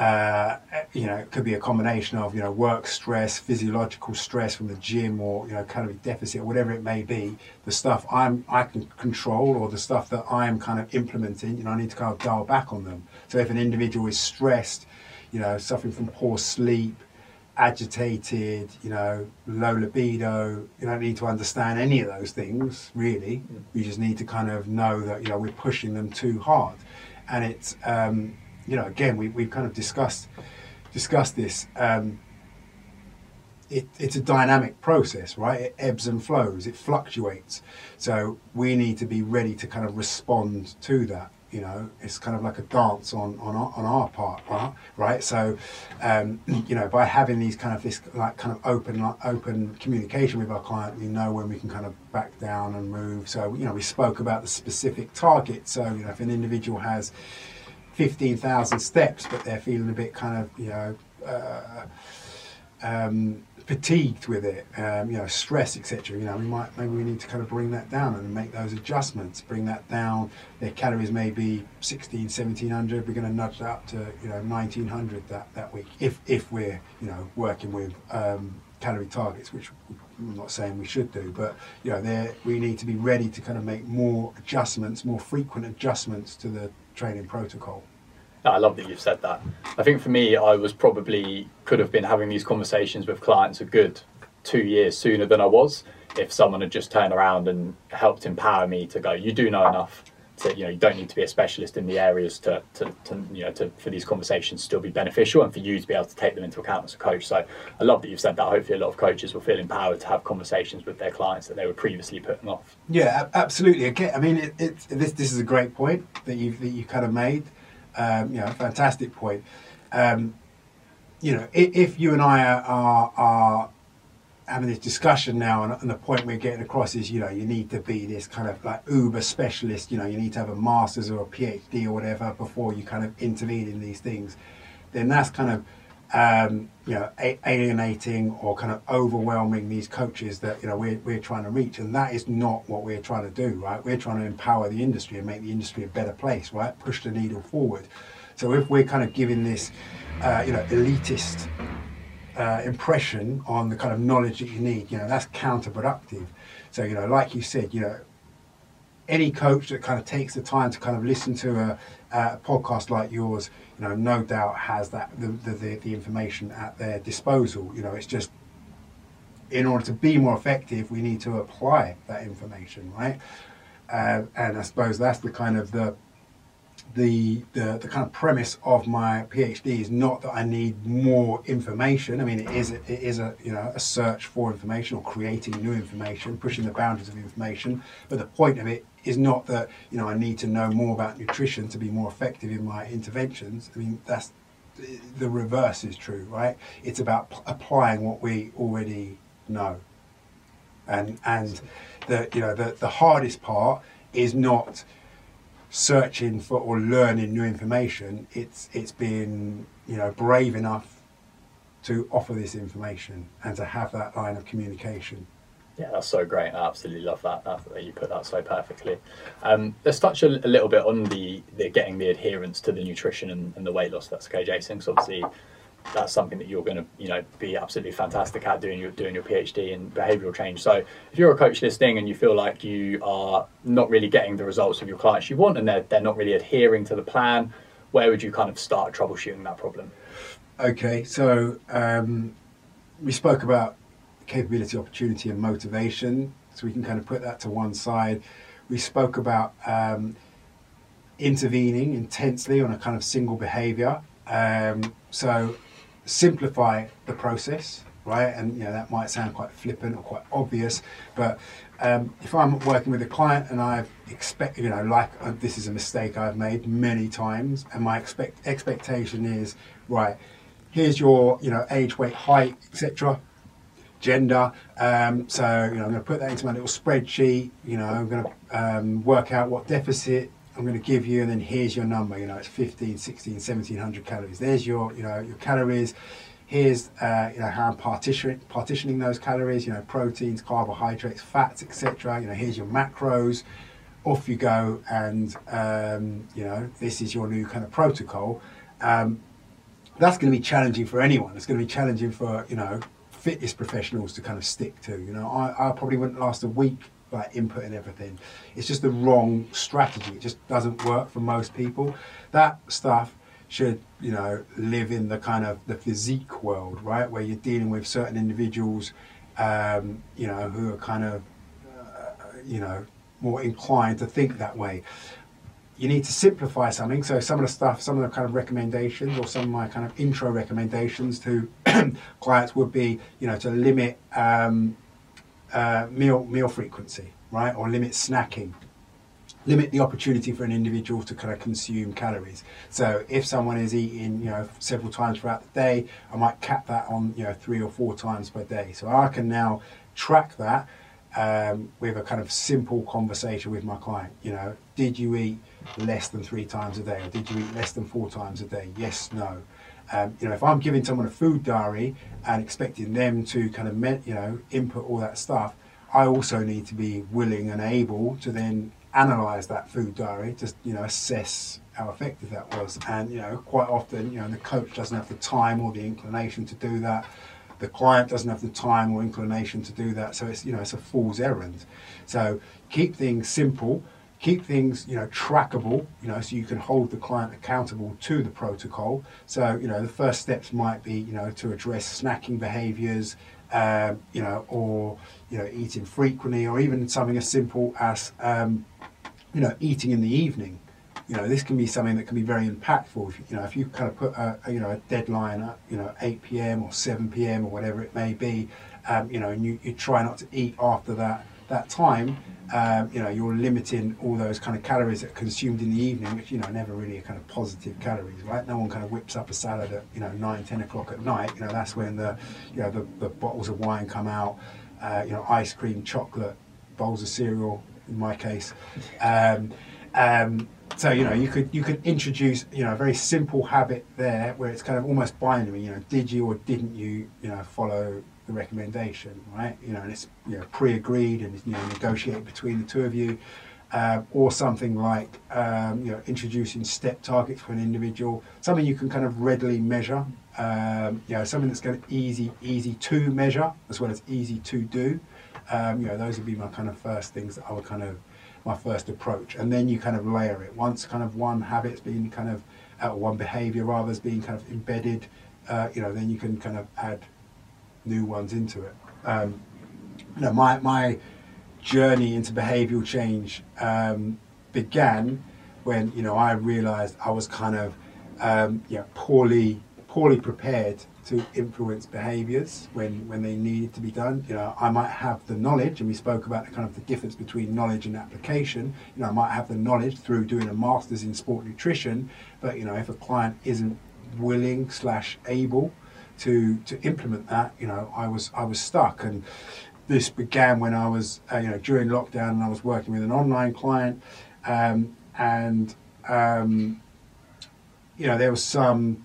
uh, you know, it could be a combination of, you know, work stress, physiological stress from the gym or, you know, calorie deficit whatever it may be, the stuff I'm, I can control or the stuff that I'm kind of implementing, you know, I need to kind of dial back on them. So if an individual is stressed, you know, suffering from poor sleep, agitated, you know, low libido, you don't need to understand any of those things, really. You just need to kind of know that, you know, we're pushing them too hard. And it's, um, you know, again, we, we've kind of discussed discussed this. Um, it, it's a dynamic process, right? It ebbs and flows, it fluctuates. So we need to be ready to kind of respond to that. You know, it's kind of like a dance on on our, on our part, right? Right. So, um, you know, by having these kind of this like kind of open like, open communication with our client, we know when we can kind of back down and move. So, you know, we spoke about the specific target. So, you know, if an individual has fifteen thousand steps, but they're feeling a bit kind of you know. Uh, um, fatigued with it, um, you know, stress, etc. You know, we might maybe we need to kind of bring that down and make those adjustments. Bring that down. Their calories may be 16, 1700. We're going to nudge that up to you know 1900 that that week if if we're you know working with um, calorie targets, which I'm not saying we should do, but you know, there we need to be ready to kind of make more adjustments, more frequent adjustments to the training protocol. I love that you've said that. I think for me, I was probably could have been having these conversations with clients a good two years sooner than I was if someone had just turned around and helped empower me to go, you do know enough. To, you know, you don't need to be a specialist in the areas to, to, to you know, to, for these conversations still be beneficial and for you to be able to take them into account as a coach. So I love that you've said that. Hopefully, a lot of coaches will feel empowered to have conversations with their clients that they were previously putting off. Yeah, absolutely. Okay, I mean, it, it, this this is a great point that you that you kind of made. Um, you know, fantastic point. Um, you know, if, if, you and I are, are, having this discussion now, and, and, the point we're getting across is, you know, you need to be this kind of like uber specialist. You know, you need to have a master's or a PhD or whatever before you kind of intervene in these things. Then that's kind of um, you know, alienating or kind of overwhelming these coaches that you know we're, we're trying to reach, and that is not what we're trying to do, right? We're trying to empower the industry and make the industry a better place, right? Push the needle forward. So if we're kind of giving this, uh, you know, elitist uh, impression on the kind of knowledge that you need, you know, that's counterproductive. So you know, like you said, you know, any coach that kind of takes the time to kind of listen to a, a podcast like yours, you know, no doubt has that the, the, the information at their disposal. You know, it's just in order to be more effective, we need to apply that information, right? Uh, and I suppose that's the kind of the the, the the kind of premise of my PhD is not that I need more information. I mean, it is it is a you know a search for information or creating new information, pushing the boundaries of information. But the point of it is not that you know I need to know more about nutrition to be more effective in my interventions. I mean, that's the reverse is true, right? It's about p- applying what we already know, and and the you know the the hardest part is not searching for or learning new information, it's it's being you know brave enough to offer this information and to have that line of communication. Yeah, that's so great. I absolutely love that. that you put that so perfectly. Um, let's touch a, a, little bit on the, the getting the adherence to the nutrition and, and the weight loss. That's okay, Jason. Because obviously that's something that you're going to you know be absolutely fantastic at doing your doing your PhD in behavioural change. So if you're a coach listening and you feel like you are not really getting the results of your clients you want and they're they're not really adhering to the plan, where would you kind of start troubleshooting that problem? Okay, so um, we spoke about capability, opportunity, and motivation. So we can kind of put that to one side. We spoke about um, intervening intensely on a kind of single behaviour. Um, so simplify the process, right? And you know that might sound quite flippant or quite obvious, but um, if I'm working with a client and I've expect, you know, like uh, this is a mistake I've made many times, and my expect expectation is right. Here's your, you know, age, weight, height, etc. Gender. Um, so you know, I'm going to put that into my little spreadsheet. You know, I'm going to um, work out what deficit I'm going to give you, and then here's your number. You know, it's 15, 16, 1700 calories. There's your, you know, your calories. Here's, uh, you know, how I'm partition, partitioning those calories. You know, proteins, carbohydrates, fats, etc. You know, here's your macros. Off you go, and um, you know, this is your new kind of protocol. Um, that's going to be challenging for anyone. It's going to be challenging for you know fitness professionals to kind of stick to. You know, I, I probably wouldn't last a week like input and everything. It's just the wrong strategy. It just doesn't work for most people. That stuff should, you know, live in the kind of the physique world, right, where you're dealing with certain individuals, um, you know, who are kind of, uh, you know, more inclined to think that way. You need to simplify something. So some of the stuff, some of the kind of recommendations, or some of my kind of intro recommendations to clients would be, you know, to limit um, uh, meal meal frequency, right, or limit snacking. Limit the opportunity for an individual to kind of consume calories. So if someone is eating, you know, several times throughout the day, I might cap that on, you know, three or four times per day. So I can now track that um, with a kind of simple conversation with my client. You know, did you eat less than three times a day, or did you eat less than four times a day? Yes, no. Um, you know, if I'm giving someone a food diary and expecting them to kind of, you know, input all that stuff, I also need to be willing and able to then analyze that food diary, just you know, assess how effective that was. And you know, quite often, you know, the coach doesn't have the time or the inclination to do that the client doesn't have the time or inclination to do that so it's you know it's a fool's errand so keep things simple keep things you know trackable you know so you can hold the client accountable to the protocol so you know the first steps might be you know to address snacking behaviors um, you know or you know eating frequently or even something as simple as um, you know eating in the evening you know, this can be something that can be very impactful. If, you know, if you kind of put a, a you know a deadline at you know 8 p.m. or 7 p.m. or whatever it may be, um, you know, and you, you try not to eat after that that time, um, you know, you're limiting all those kind of calories that are consumed in the evening, which you know never really are kind of positive calories, right? No one kind of whips up a salad at you know 9, 10 o'clock at night. You know, that's when the you know the, the bottles of wine come out. Uh, you know, ice cream, chocolate, bowls of cereal. In my case. Um, um, so you know you could you could introduce you know a very simple habit there where it's kind of almost binary you know did you or didn't you you know follow the recommendation right you know and it's you know pre-agreed and you know negotiated between the two of you uh, or something like um, you know introducing step targets for an individual something you can kind of readily measure um, you know something that's kind of easy easy to measure as well as easy to do um, you know those would be my kind of first things that I would kind of my first approach. And then you kind of layer it. Once kind of one habit's been kind of, uh, one behavior rather has been kind of embedded, uh, you know, then you can kind of add new ones into it. Um, you know, my, my journey into behavioral change um, began when, you know, I realized I was kind of, um, know, poorly, poorly prepared to influence behaviours when, when they needed to be done. You know, I might have the knowledge, and we spoke about the kind of the difference between knowledge and application. You know, I might have the knowledge through doing a master's in sport nutrition, but you know, if a client isn't willing slash able to to implement that, you know, I was I was stuck and. This began when I was, uh, you know, during lockdown, and I was working with an online client, um, and um, you know, there was some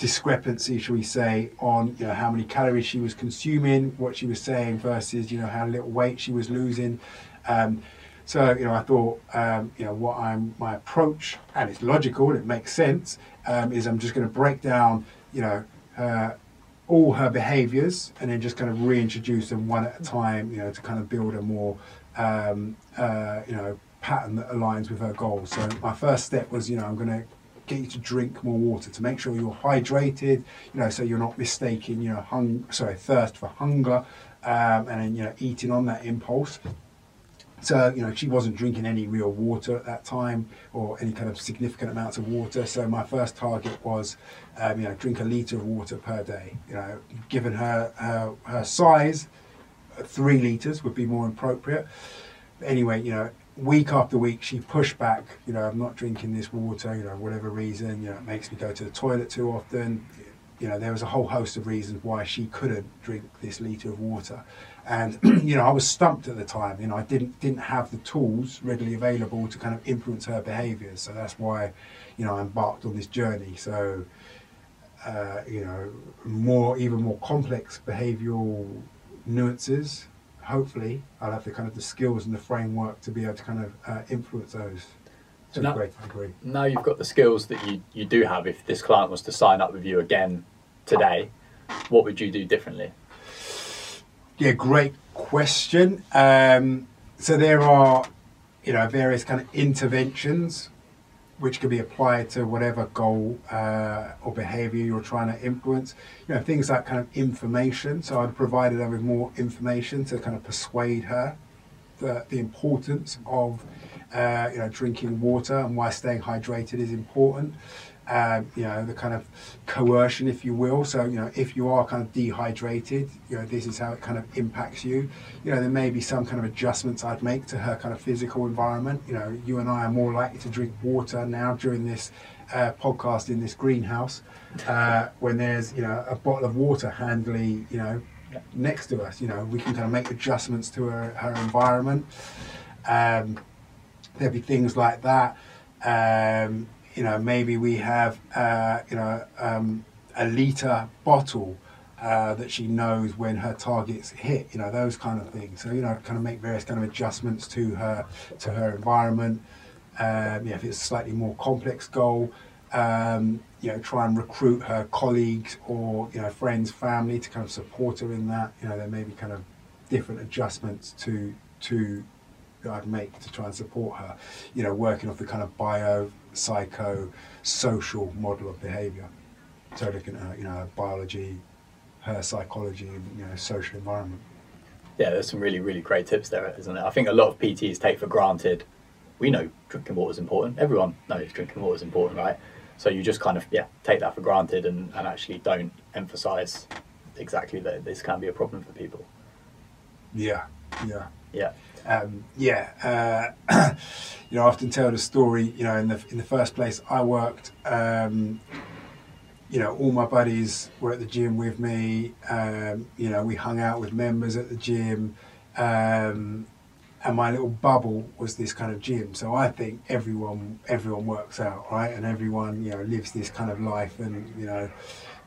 discrepancy, shall we say, on you know how many calories she was consuming, what she was saying versus you know how little weight she was losing. Um, so you know, I thought um, you know what I'm my approach, and it's logical and it makes sense. Um, is I'm just going to break down you know her, all her behaviours and then just kind of reintroduce them one at a time. You know, to kind of build a more um, uh, you know pattern that aligns with her goals. So my first step was you know I'm going to get you to drink more water to make sure you're hydrated, you know, so you're not mistaking, you know, hung, sorry, thirst for hunger, um, and then, you know, eating on that impulse. So, you know, she wasn't drinking any real water at that time or any kind of significant amounts of water. So my first target was, um, you know, drink a litre of water per day. You know, given her, her, her size, three litres would be more appropriate. But Anyway, you know, week after week she pushed back you know i'm not drinking this water you know whatever reason you know it makes me go to the toilet too often you know there was a whole host of reasons why she couldn't drink this liter of water and you know i was stumped at the time you know i didn't didn't have the tools readily available to kind of influence her behaviors so that's why you know i embarked on this journey so uh, you know more even more complex behavioral nuances hopefully I'll have the kind of the skills and the framework to be able to kind of uh, influence those to now, a great degree. Now you've got the skills that you, you do have. If this client was to sign up with you again today, what would you do differently? Yeah, great question. Um, so there are, you know, various kind of interventions which can be applied to whatever goal uh, or behavior you're trying to influence. You know, things like kind of information. So I'd provided her with more information to kind of persuade her the, the importance of uh, you know, drinking water and why staying hydrated is important. Um, you know, the kind of coercion, if you will. So, you know, if you are kind of dehydrated, you know, this is how it kind of impacts you. You know, there may be some kind of adjustments I'd make to her kind of physical environment. You know, you and I are more likely to drink water now during this uh, podcast in this greenhouse uh, when there's, you know, a bottle of water handily, you know, next to us. You know, we can kind of make adjustments to her, her environment. Um, there'll be things like that. Um, you know, maybe we have, uh, you know, um, a litre bottle uh, that she knows when her targets hit, you know, those kind of things. So, you know, kind of make various kind of adjustments to her, to her environment. Um, yeah, if it's a slightly more complex goal, um, you know, try and recruit her colleagues or, you know, friends, family to kind of support her in that. You know, there may be kind of different adjustments to, to, I'd make to try and support her, you know, working off the kind of bio, psycho, social model of behaviour. So looking at, uh, you know, biology, her psychology, and, you know, social environment. Yeah, there's some really, really great tips there, isn't it? I think a lot of PTs take for granted. We know drinking water is important. Everyone knows drinking water is important, right? So you just kind of yeah take that for granted and, and actually don't emphasize exactly that this can be a problem for people. Yeah, yeah. Yeah. Um, yeah, uh, you know, I often tell the story. You know, in the in the first place, I worked. Um, you know, all my buddies were at the gym with me. Um, you know, we hung out with members at the gym, um, and my little bubble was this kind of gym. So I think everyone everyone works out, right? And everyone you know lives this kind of life. And you know,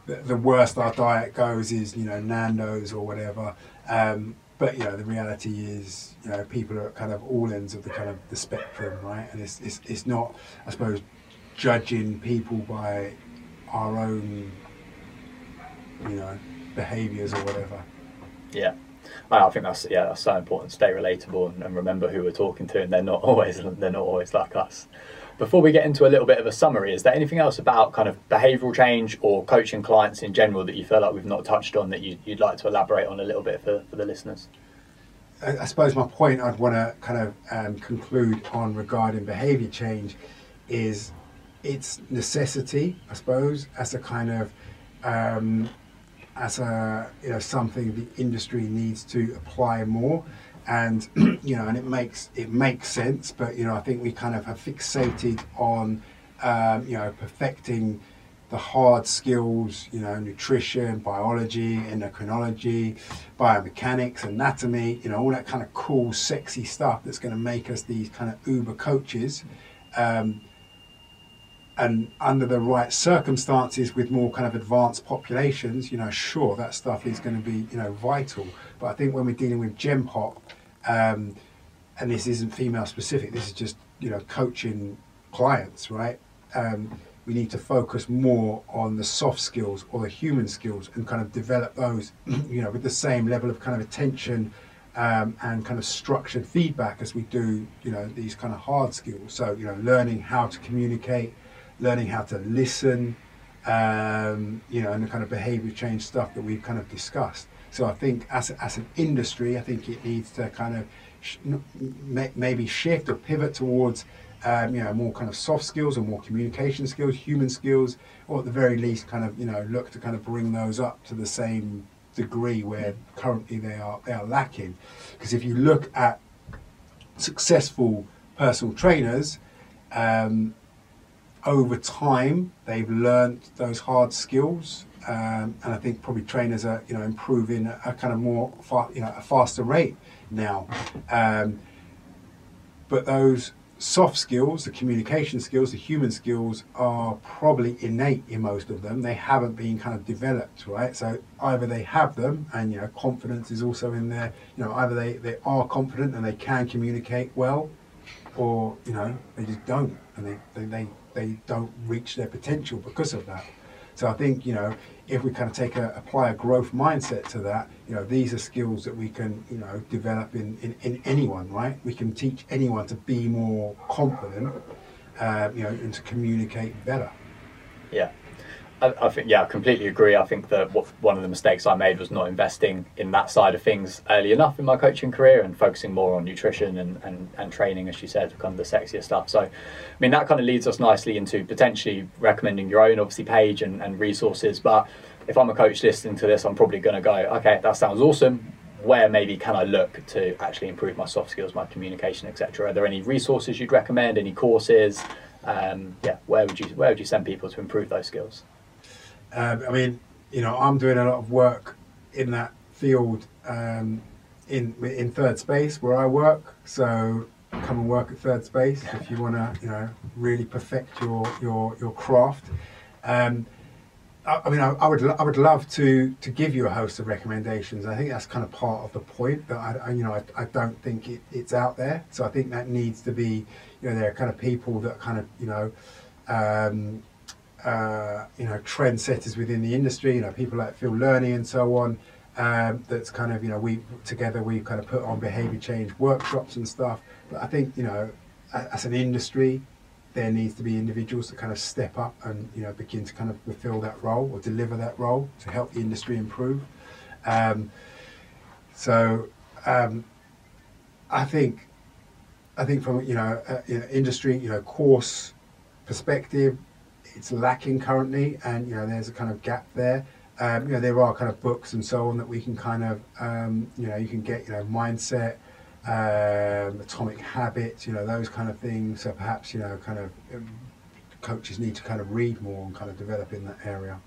the, the worst our diet goes is you know Nando's or whatever. Um, but you know the reality is you know people are at kind of all ends of the kind of the spectrum right and it's it's, it's not i suppose judging people by our own you know behaviors or whatever yeah I think that's yeah that's so important. Stay relatable and, and, remember who we're talking to, and they're not always they're not always like us. Before we get into a little bit of a summary, is there anything else about kind of behavioural change or coaching clients in general that you feel like we've not touched on that you, would like to elaborate on a little bit for, for the listeners? I, suppose my point I'd want to kind of um, conclude on regarding behaviour change is its necessity, I suppose, as a kind of um, as a you know something the industry needs to apply more and you know and it makes it makes sense but you know I think we kind of have fixated on um, you know perfecting the hard skills you know nutrition biology endocrinology biomechanics anatomy you know all that kind of cool sexy stuff that's going to make us these kind of uber coaches. Um, and under the right circumstances with more kind of advanced populations, you know, sure, that stuff is going to be, you know, vital. But I think when we're dealing with Gen Pop, um, and this isn't female specific, this is just, you know, coaching clients, right? Um, we need to focus more on the soft skills or the human skills and kind of develop those, you know, with the same level of kind of attention um, and kind of structured feedback as we do, you know, these kind of hard skills. So, you know, learning how to communicate, learning how to listen, um, you know, and the kind of behavior change stuff that we've kind of discussed. So I think as, as an industry, I think it needs to kind of sh- maybe shift or pivot towards, um, you know, more kind of soft skills or more communication skills, human skills, or at the very least, kind of, you know, look to kind of bring those up to the same degree where currently they are they are lacking. Because if you look at successful personal trainers, um, over time they've learned those hard skills um, and I think probably trainers are you know improving a kind of more you know a faster rate now. Um, but those soft skills the communication skills the human skills are probably innate in most of them. They haven't been kind of developed right? So either they have them and you know confidence is also in there you know either they, they are confident and they can communicate well or you know they just don't and they, they, they they don't reach their potential because of that. So I think you know if we kind of take a apply a growth mindset to that, you know these are skills that we can you know develop in in, in anyone, right? We can teach anyone to be more confident, uh, you know, and to communicate better. Yeah. I, I, think yeah, I completely agree. I think that what, one of the mistakes I made was not investing in that side of things early enough in my coaching career and focusing more on nutrition and, and, and training, as you said, kind of the sexier stuff. So, I mean, that kind of leads us nicely into potentially recommending your own, obviously, page and, and resources. But if I'm a coach listening to this, I'm probably going to go, okay, that sounds awesome. Where maybe can I look to actually improve my soft skills, my communication, etc.? Are there any resources you'd recommend? Any courses? Um, yeah, where would you where would you send people to improve those skills? Um, I mean, you know, I'm doing a lot of work in that field um, in in Thirdspace where I work. So come and work at Thirdspace if you want to, you know, really perfect your your your craft. Um, I, mean, I, I, would I would love to to give you a host of recommendations. I think that's kind of part of the point. But I, I you know, I, I don't think it, it's out there. So I think that needs to be, you know, there are kind of people that kind of, you know. Um, uh, you know trendsetters within the industry. You know people like Phil Learney and so on. Um, that's kind of you know we together we kind of put on behaviour change workshops and stuff. But I think you know as an industry, there needs to be individuals that kind of step up and you know begin to kind of fulfil that role or deliver that role to help the industry improve. Um, so um, I think I think from you know, uh, industry you know course perspective it's lacking currently, and you know there's a kind of gap there. Um, you know there are kind of books and so on that we can kind of um, you know you can get you know mindset, um, atomic habits, you know those kind of things. So perhaps you know kind of um, coaches need to kind of read more and kind of develop in that area.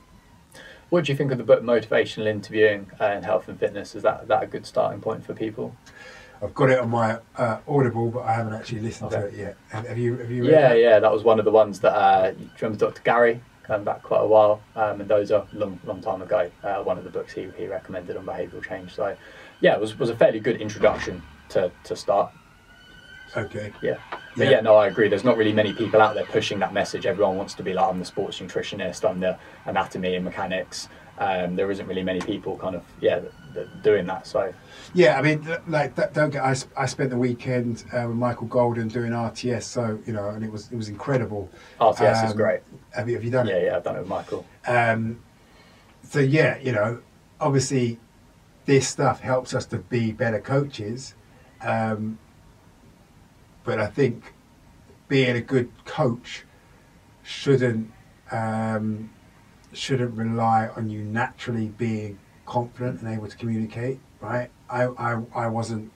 What do you think of the book Motivational Interviewing and Health and Fitness? Is that that a good starting point for people? I've got it on my uh, Audible, but I haven't actually listened okay. to it yet. Have, you? Have you? yeah, that? yeah. That was one of the ones that. Uh, you remember Dr. Gary? Going back quite a while, um, and those are long, long time ago. Uh, one of the books he, he recommended on behavioural change. So, yeah, it was was a fairly good introduction to to start. Okay. Yeah. But yeah. yeah, no, I agree. There's not really many people out there pushing that message. Everyone wants to be like, I'm the sports nutritionist, I'm the anatomy and mechanics. Um, there isn't really many people kind of yeah doing that. So yeah, I mean, like don't get. I, I spent the weekend uh, with Michael Golden doing RTS, so you know, and it was it was incredible. RTS um, is great. Have you have you done yeah, it? Yeah, yeah, I've done it with Michael. Um, so yeah, you know, obviously, this stuff helps us to be better coaches, um, but I think being a good coach shouldn't um, shouldn't rely on you naturally being confident and able to communicate, right? I, I, I wasn't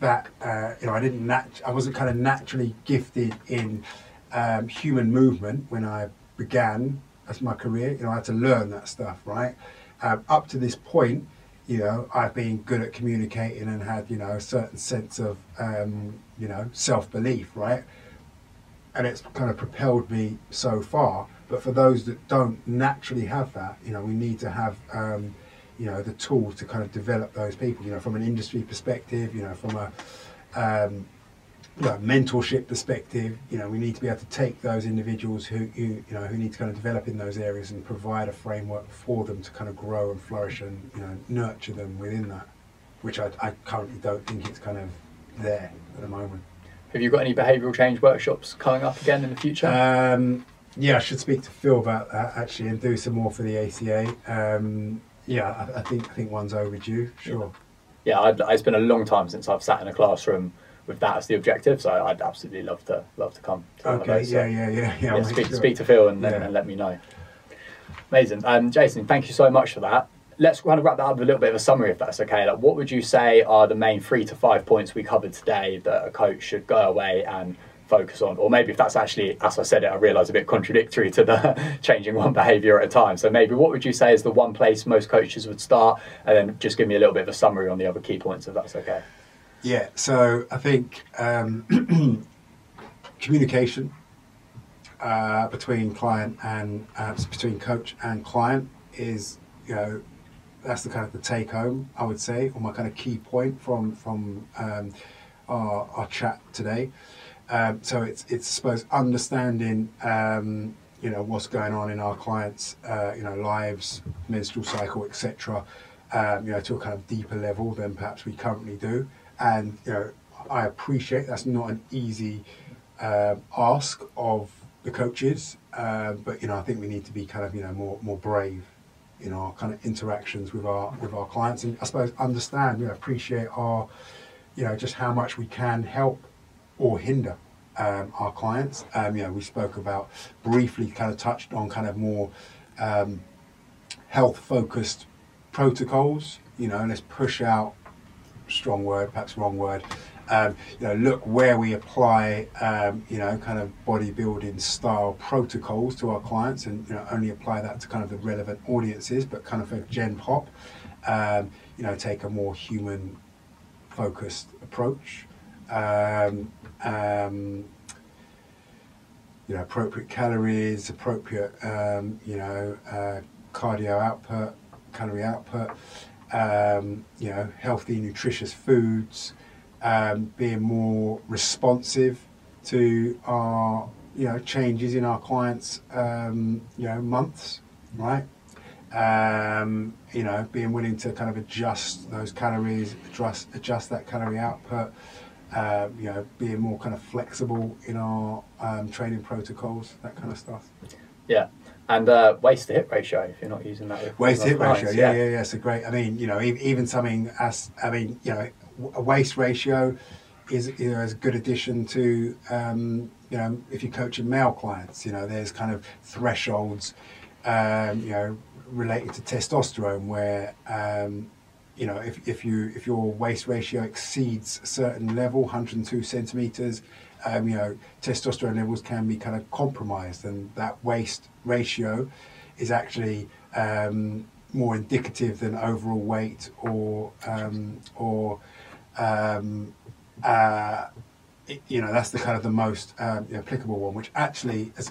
that, uh, you know, I didn't, nat- I wasn't kind of naturally gifted in um, human movement when I began as my career. You know, I had to learn that stuff, right? Um, up to this point, you know, I've been good at communicating and had, you know, a certain sense of, um, you know, self belief, right? And it's kind of propelled me so far. But for those that don't naturally have that, you know, we need to have, um, you know, the tools to kind of develop those people. You know, from an industry perspective, you know, from a um, you know, mentorship perspective, you know, we need to be able to take those individuals who, who, you know, who need to kind of develop in those areas and provide a framework for them to kind of grow and flourish and, you know, nurture them within that, which I, I currently don't think it's kind of there at the moment. Have you got any behavioural change workshops coming up again in the future? Um, yeah, I should speak to Phil about that actually and do some more for the ACA. Um, yeah, I, I, think I think one's overdue. Sure. Yeah, I'd, it's been a long time since I've sat in a classroom with that as the objective, so I'd absolutely love to love to come. To okay. Those, yeah, so, yeah, yeah, yeah, yeah. Speak, sure. speak to Phil and, yeah. and, and, let me know. Amazing, um, Jason. Thank you so much for that. Let's kind of wrap that up with a little bit of a summary, if that's okay. Like, what would you say are the main three to five points we covered today that a coach should go away and focus on? Or maybe if that's actually as i said it i realize a bit contradictory to the changing one behavior at a time. So maybe what would you say is the one place most coaches would start? And then just give me a little bit of a summary on the other key points if that's okay. Yeah so i think um, communication uh, between client and uh, between coach and client is you know that's the kind of the take home i would say or my kind of key point from from um, our, our chat today um, so it's it's I suppose understanding um, you know what's going on in our clients' uh, you know lives, menstrual cycle, etc. Um, you know to a kind of deeper level than perhaps we currently do. And you know I appreciate that's not an easy uh, ask of the coaches uh, but you know, I think we need to be kind of you know more more brave in our kind of interactions with our with our clients, and I suppose understand, you know, appreciate our, you know, just how much we can help or hinder um, our clients. Um, you know, we spoke about briefly, kind of touched on kind of more um, health focused protocols. You know, let's push out strong word, perhaps wrong word. Um, you know, look where we apply, um, you know, kind of bodybuilding style protocols to our clients, and you know, only apply that to kind of the relevant audiences. But kind of for Gen Pop, um, you know, take a more human focused approach. Um, um, you know, appropriate calories, appropriate, um, you know, uh, cardio output, calorie output, you know, healthy, nutritious foods, um, being more responsive to our, you know, changes in our clients, um, you know, months, right? Um, you know, being willing to kind of adjust those calories, adjust adjust that calorie output. Uh, you know, being more kind of flexible in our um, training protocols, that kind of stuff. Yeah, and uh, waist to hip ratio if you're not using that. Waist to hip ratio, yeah, yeah, yeah, It's a great. I mean, you know, even something as I mean, you know, a waist ratio is you know a good addition to um, you know if you're coaching male clients. You know, there's kind of thresholds, um, you know, related to testosterone where um, you know, if, if you if your waist ratio exceeds a certain level, 102 centimeters, um, you know, testosterone levels can be kind of compromised, and that waist ratio is actually um, more indicative than overall weight or um, or um, uh, you know that's the kind of the most um, applicable one. Which actually, as,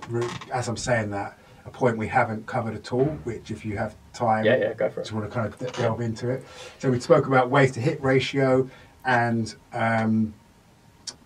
as I'm saying that, a point we haven't covered at all, which if you have time, yeah, yeah, go for it. Just want to kind of delve into it. So we spoke about waist to hip ratio, and um,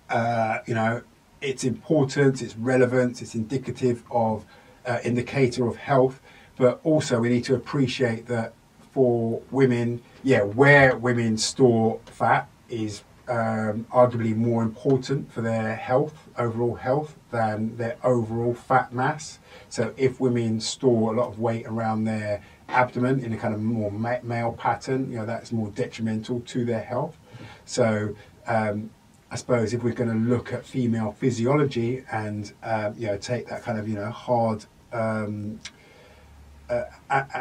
uh, you know, it's important, it's relevant, it's indicative of uh, indicator of health, but also we need to appreciate that for women, yeah, where women store fat is um, arguably more important for their health, overall health, than their overall fat mass. So if women store a lot of weight around their abdomen in a kind of more male pattern, you know, that's more detrimental to their health. So um, I suppose if we're going to look at female physiology and um, you know take that kind of you know hard um, uh,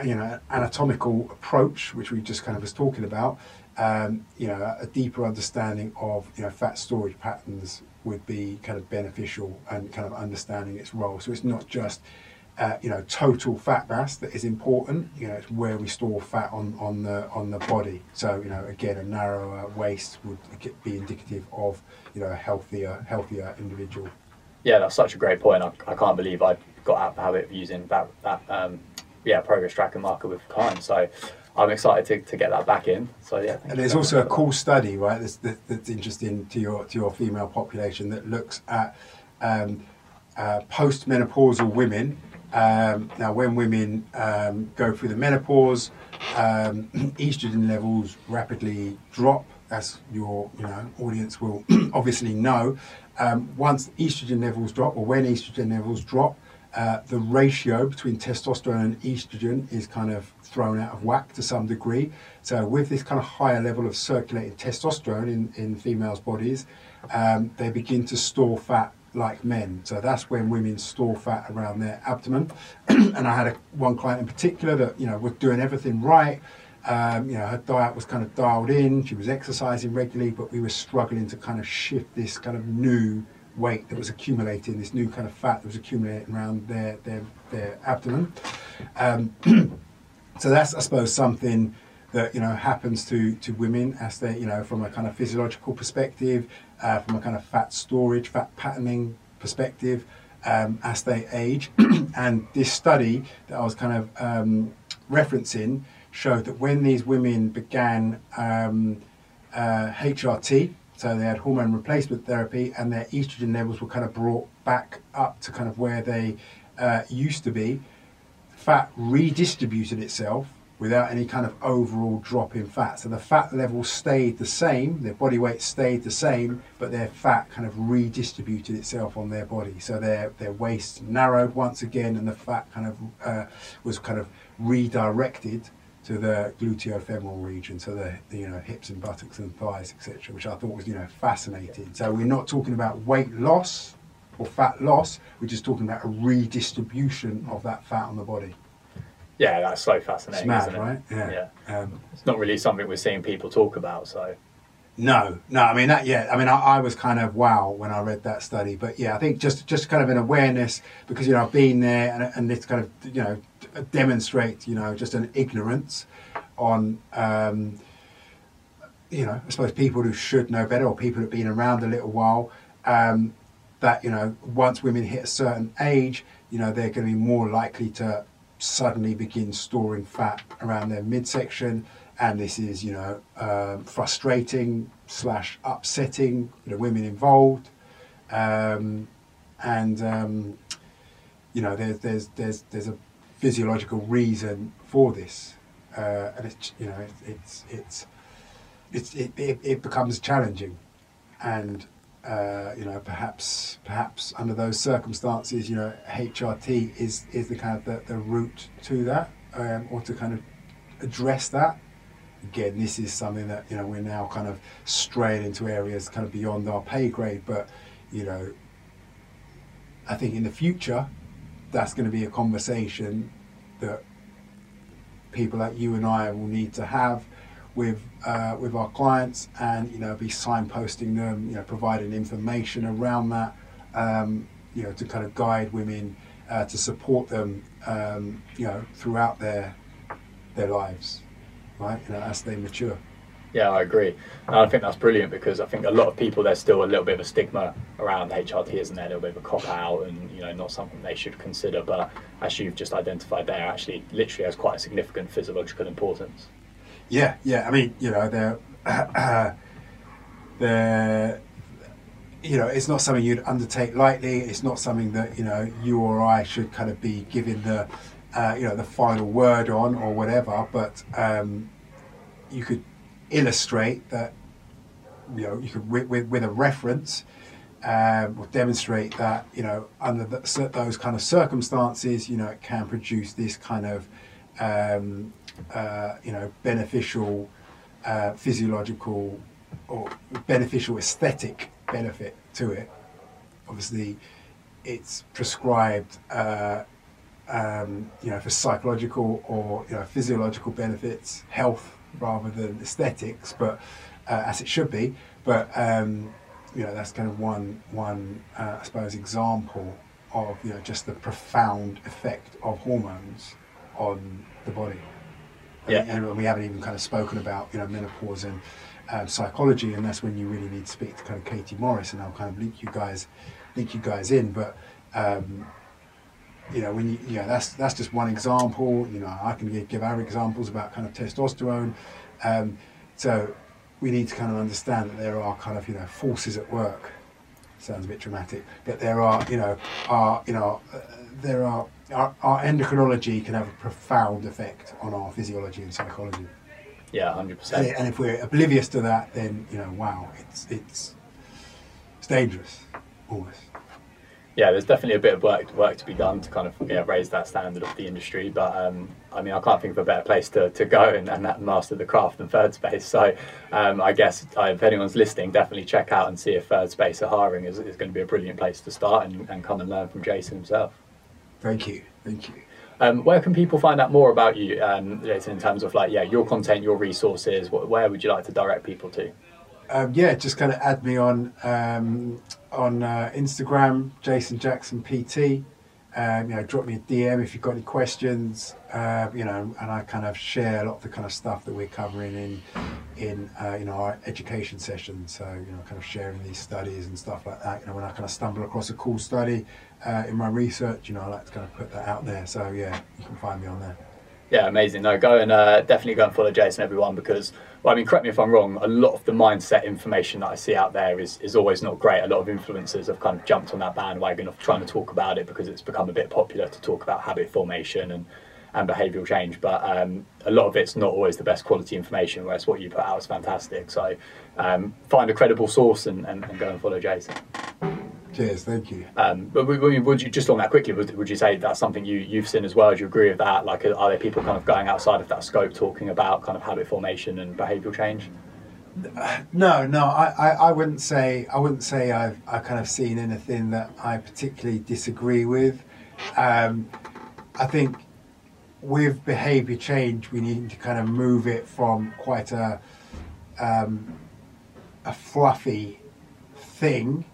you know anatomical approach, which we just kind of was talking about, um, you know, a deeper understanding of you know fat storage patterns would be kind of beneficial and kind of understanding its role. So it's not just uh, you know total fat mass that is important. You know, it's where we store fat on on the on the body. So you know, again, a narrower waist would be indicative of you know a healthier healthier individual. Yeah, that's such a great point. I, I can't believe I got out of the habit of using that that um, yeah progress tracker marker with clients. So I'm excited to, to get that back in. So yeah. And there's also a cool study, right? That's, that's interesting to your to your female population that looks at um, uh, postmenopausal women. Um, now, when women um, go through the menopause, um, estrogen levels rapidly drop. As your you know audience will obviously know. Um, once estrogen levels drop, or when estrogen levels drop, uh, the ratio between testosterone and estrogen is kind of thrown out of whack to some degree. So, with this kind of higher level of circulating testosterone in, in females' bodies, um, they begin to store fat like men. So, that's when women store fat around their abdomen. and I had a, one client in particular that you know was doing everything right. Um, you know, her diet was kind of dialed in. She was exercising regularly, but we were struggling to kind of shift this kind of new weight that was accumulating, this new kind of fat that was accumulating around their their, their abdomen. Um, so that's, I suppose, something that you know happens to to women as they, you know, from a kind of physiological perspective, uh, from a kind of fat storage, fat patterning perspective, um, as they age. and this study that I was kind of um, referencing showed that when these women began um, uh, HRT, so they had hormone replacement therapy, and their estrogen levels were kind of brought back up to kind of where they uh, used to be. Fat redistributed itself without any kind of overall drop in fat. So the fat level stayed the same, their body weight stayed the same, but their fat kind of redistributed itself on their body. So their their waist narrowed once again, and the fat kind of uh, was kind of redirected to the gluteofemoral region, so the, the, you know hips and buttocks and thighs, etc., which I thought was you know fascinating. So we're not talking about weight loss or fat loss; we're just talking about a redistribution of that fat on the body. Yeah, that's so fascinating. It's mad, isn't it? right? Yeah. Um, It's not really something we're seeing people talk about. So No, no. I mean that. Yeah, I mean I, I was kind of wow when I read that study. But yeah, I think just just kind of an awareness because you know I've been there and and this kind of you know demonstrate you know just an ignorance on um, you know I suppose people who should know better or people who've been around a little while. Um, that you know once women hit a certain age, you know they're going to be more likely to suddenly begin storing fat around their midsection and this is you know um, frustrating slash upsetting the women involved um, and um, you know there's there's there's there's a physiological reason for this uh, and it's you know it, it's it's it's it, it, it becomes challenging and uh, you know perhaps perhaps under those circumstances you know HRT is is the kind of the, the route to that um, or to kind of address that again, this is something that you know we're now kind of straying into areas kind of beyond our pay grade. But you know, I think in the future, that's going to be a conversation that people like you and I will need to have with uh, with our clients, and you know, be signposting them, you know, providing information around that, um, you know, to kind of guide women, uh, to support them, um, you know, throughout their their lives right? You know, as they mature. Yeah, I agree. And I think that's brilliant because I think a lot of people there's still a little bit of a stigma around HRT, isn't there? A little bit of a cop out, and you know, not something they should consider. But as you've just identified, there actually literally has quite a significant physiological importance. Yeah, yeah. I mean, you know, they're uh, they're you know, it's not something you'd undertake lightly. It's not something that you know you or I should kind of be giving the uh, you know the final word on or whatever. But um, you could illustrate that you know you could with, with, with a reference um, or demonstrate that you know under the, those kind of circumstances, you know, it can produce this kind of um, uh, you know beneficial uh, physiological or beneficial aesthetic benefit to it. Obviously, it's prescribed, uh, um, you know, for psychological or you know physiological benefits, health rather than aesthetics, but uh, as it should be. But um, you know, that's kind of one one uh, I suppose example of you know just the profound effect of hormones on the body. Yeah. And, and we haven't even kind of spoken about you know menopause and um, psychology, and that's when you really need to speak to kind of Katie Morris, and I'll kind of link you guys, link you guys in. But um, you know, when you, you know, that's that's just one example. You know, I can give, give other examples about kind of testosterone. Um, so we need to kind of understand that there are kind of you know forces at work. Sounds a bit dramatic, but there are you know are you know uh, there are our, our endocrinology can have a profound effect on our physiology and psychology. Yeah, hundred And, percent. and if we're oblivious to that, then you know, wow, it's it's it's dangerous, almost. Yeah, there's definitely a bit of work work to be done to kind of yeah, raise that standard of the industry. But um, I mean, I can't think of a better place to, to go and, and that master the craft than Third Space. So um, I guess uh, if anyone's listening, definitely check out and see if Third Space are hiring. is is going to be a brilliant place to start and, and come and learn from Jason himself. Thank you, thank you. Um, where can people find out more about you, um, Jason, in terms of like yeah your content, your resources? Wh- Where would you like to direct people to? Um, yeah, just kind of add me on um, on uh, Instagram, Jason Jackson PT. Um, you know, drop me a DM if you've got any questions. Uh, you know, and I kind of share a lot of the kind of stuff that we're covering in in uh, you know our education sessions. So you know, kind of sharing these studies and stuff like that. You know, when I kind of stumble across a cool study uh, in my research, you know, I like to kind of put that out there. So yeah, you can find me on there. Yeah, amazing. No, go and uh, definitely go and follow Jason, everyone, because, well, I mean, correct me if I'm wrong, a lot of the mindset information that I see out there is, is always not great. A lot of influencers have kind of jumped on that bandwagon of trying to talk about it because it's become a bit popular to talk about habit formation and, and behavioural change. But um, a lot of it's not always the best quality information, whereas what you put out is fantastic. So um, find a credible source and, and, and, go and follow Jason. Cheers, thank you. Um, but would you just on that quickly? Would, would you say that's something you you've seen as well? Do you agree with that? Like, are there people kind of going outside of that scope, talking about kind of habit formation and behavioural change? No, no, I, I, I, wouldn't say I wouldn't say I've I kind of seen anything that I particularly disagree with. Um, I think with behaviour change, we need to kind of move it from quite a um, a fluffy thing.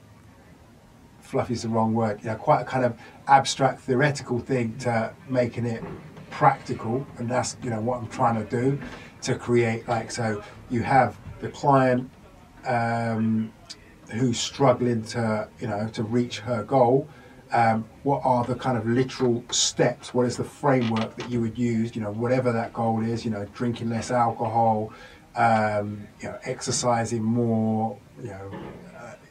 Fluffy is the wrong word. You know, quite a kind of abstract theoretical thing to making it practical, and that's you know what I'm trying to do to create like so you have the client um, who's struggling to you know to reach her goal. Um, what are the kind of literal steps? What is the framework that you would use? You know whatever that goal is you know drinking less alcohol um, you know exercising more you know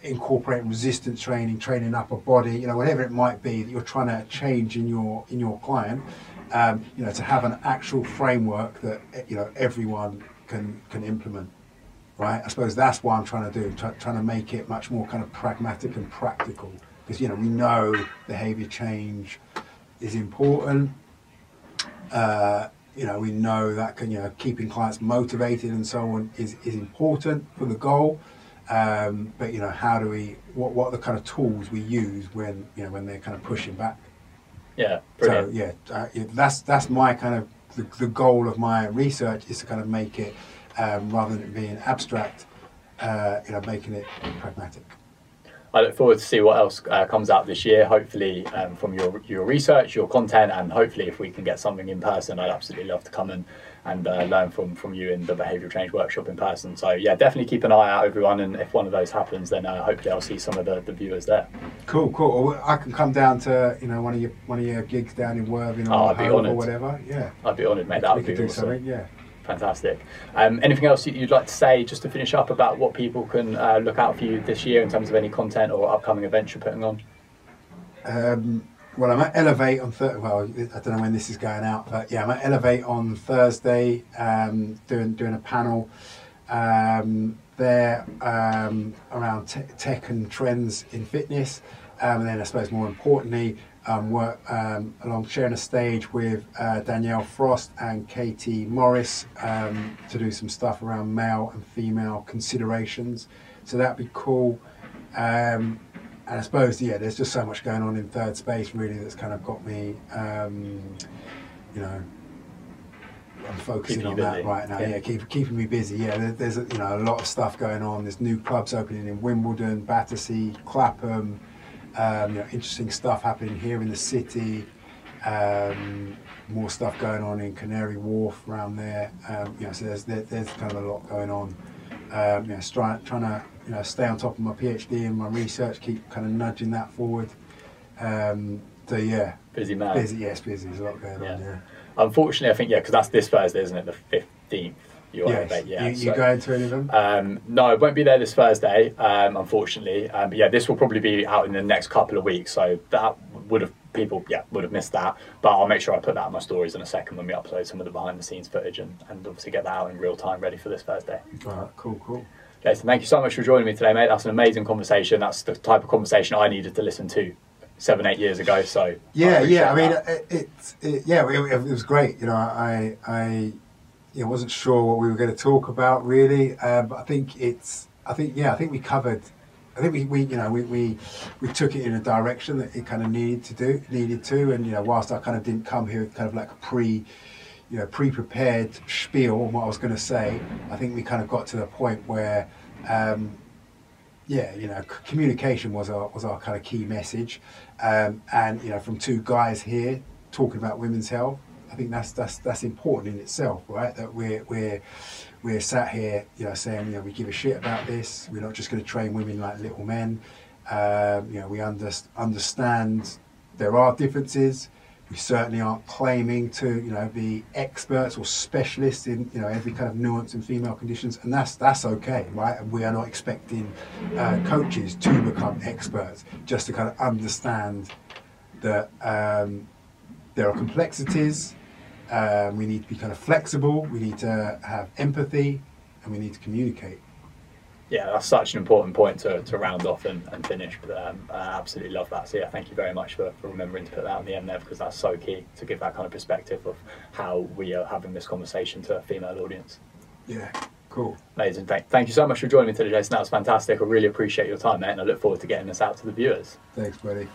incorporating resistance training training upper body you know whatever it might be that you're trying to change in your in your client um, you know to have an actual framework that you know everyone can can implement right? I suppose that's what I'm trying to do, try, trying to make it much more kind of pragmatic and practical. Because, you know, we know behavior change is important. Uh, you know, we know that can, you know, keeping clients motivated and so on is, is important for the goal. Um, but, you know, how do we, what, what are the kind of tools we use when, you know, when they're kind of pushing back? Yeah, brilliant. So, yeah, uh, that's, that's my kind of, the, the goal of my research is to kind of make it um, rather than it being abstract, uh, you know, making it pragmatic. I look forward to see what else uh, comes out this year. Hopefully, um, from your your research, your content, and hopefully, if we can get something in person, I'd absolutely love to come and and uh, learn from from you in the behavioural change workshop in person. So yeah, definitely keep an eye out, everyone. And if one of those happens, then uh, hopefully I'll see some of the, the viewers there. Cool, cool. I can come down to you know one of your one of your gigs down in Worthing or, oh, or whatever. Yeah, I'd be honoured, mate. That would be awesome. Something, yeah. Fantastic. Um, anything else you'd like to say just to finish up about what people can uh, look out for you this year in terms of any content or upcoming events you're putting on? Um, well, I'm at Elevate on Thursday. Well, I don't know when this is going out, but yeah, I'm at Elevate on Thursday um, doing doing a panel um, there um, around te- tech and trends in fitness. Um, and then I suppose more importantly, work um, along sharing a stage with uh, Danielle Frost and Katie Morris um, to do some stuff around male and female considerations. So that'd be cool. Um, and I suppose, yeah, there's just so much going on in third space, really, that's kind of got me, um, you know, I'm focusing on that right now. Yeah, yeah keep, keeping me busy. Yeah, there, there's you know a lot of stuff going on. There's new clubs opening in Wimbledon, Battersea, Clapham. Um, you know, interesting stuff happening here in the city. Um, more stuff going on in Canary Wharf around there. Um, you know, so there's there, there's kind of a lot going on. Um, you know, trying trying to you know stay on top of my PhD and my research, keep kind of nudging that forward. Um, so yeah, busy man. Busy, yes, busy. There's a lot going yeah. on. Yeah. Unfortunately, I think yeah, because that's this Thursday, isn't it? The fifteenth. You are yes. yeah. You, you so, going to any of them? Um, no, I won't be there this Thursday, um, unfortunately. Um, but yeah, this will probably be out in the next couple of weeks. So that would have people, yeah, would have missed that. But I'll make sure I put that in my stories in a second when we upload some of the behind the scenes footage and, and obviously get that out in real time, ready for this Thursday. All right, cool, cool. Jason, thank you so much for joining me today, mate. That's an amazing conversation. That's the type of conversation I needed to listen to seven, eight years ago. So yeah, I yeah. I mean, it, it, it, yeah, it, it was great. You know, I, I you know, wasn't sure what we were going to talk about really, uh, but I think it's, I think, yeah, I think we covered, I think we, we you know, we, we, we took it in a direction that it kind of needed to do, needed to, and, you know, whilst I kind of didn't come here with kind of like a pre, you know, pre-prepared spiel on what I was going to say, I think we kind of got to the point where, um, yeah, you know, communication was our was our kind of key message, um, and you know, from two guys here talking about women's health, I think that's that's that's important in itself, right? That we're we're we're sat here, you know, saying you know we give a shit about this. We're not just going to train women like little men. Um, you know, we under, understand there are differences. We certainly aren't claiming to, you know, be experts or specialists in, you know, every kind of nuance in female conditions, and that's that's okay, right? And we are not expecting uh, coaches to become experts, just to kind of understand that um, there are complexities Um, we need to be kind of flexible. We need to have empathy, and we need to communicate. Yeah, that's such an important point to, to round off and, and finish. But um, I absolutely love that. So yeah, thank you very much for, for remembering to put that on the end there because that's so key to give that kind of perspective of how we are having this conversation to a female audience. Yeah, cool. Amazing. Thank, thank you so much for joining me today, Jason. That was fantastic. I really appreciate your time, mate, and I look forward to getting this out to the viewers. Thanks, buddy.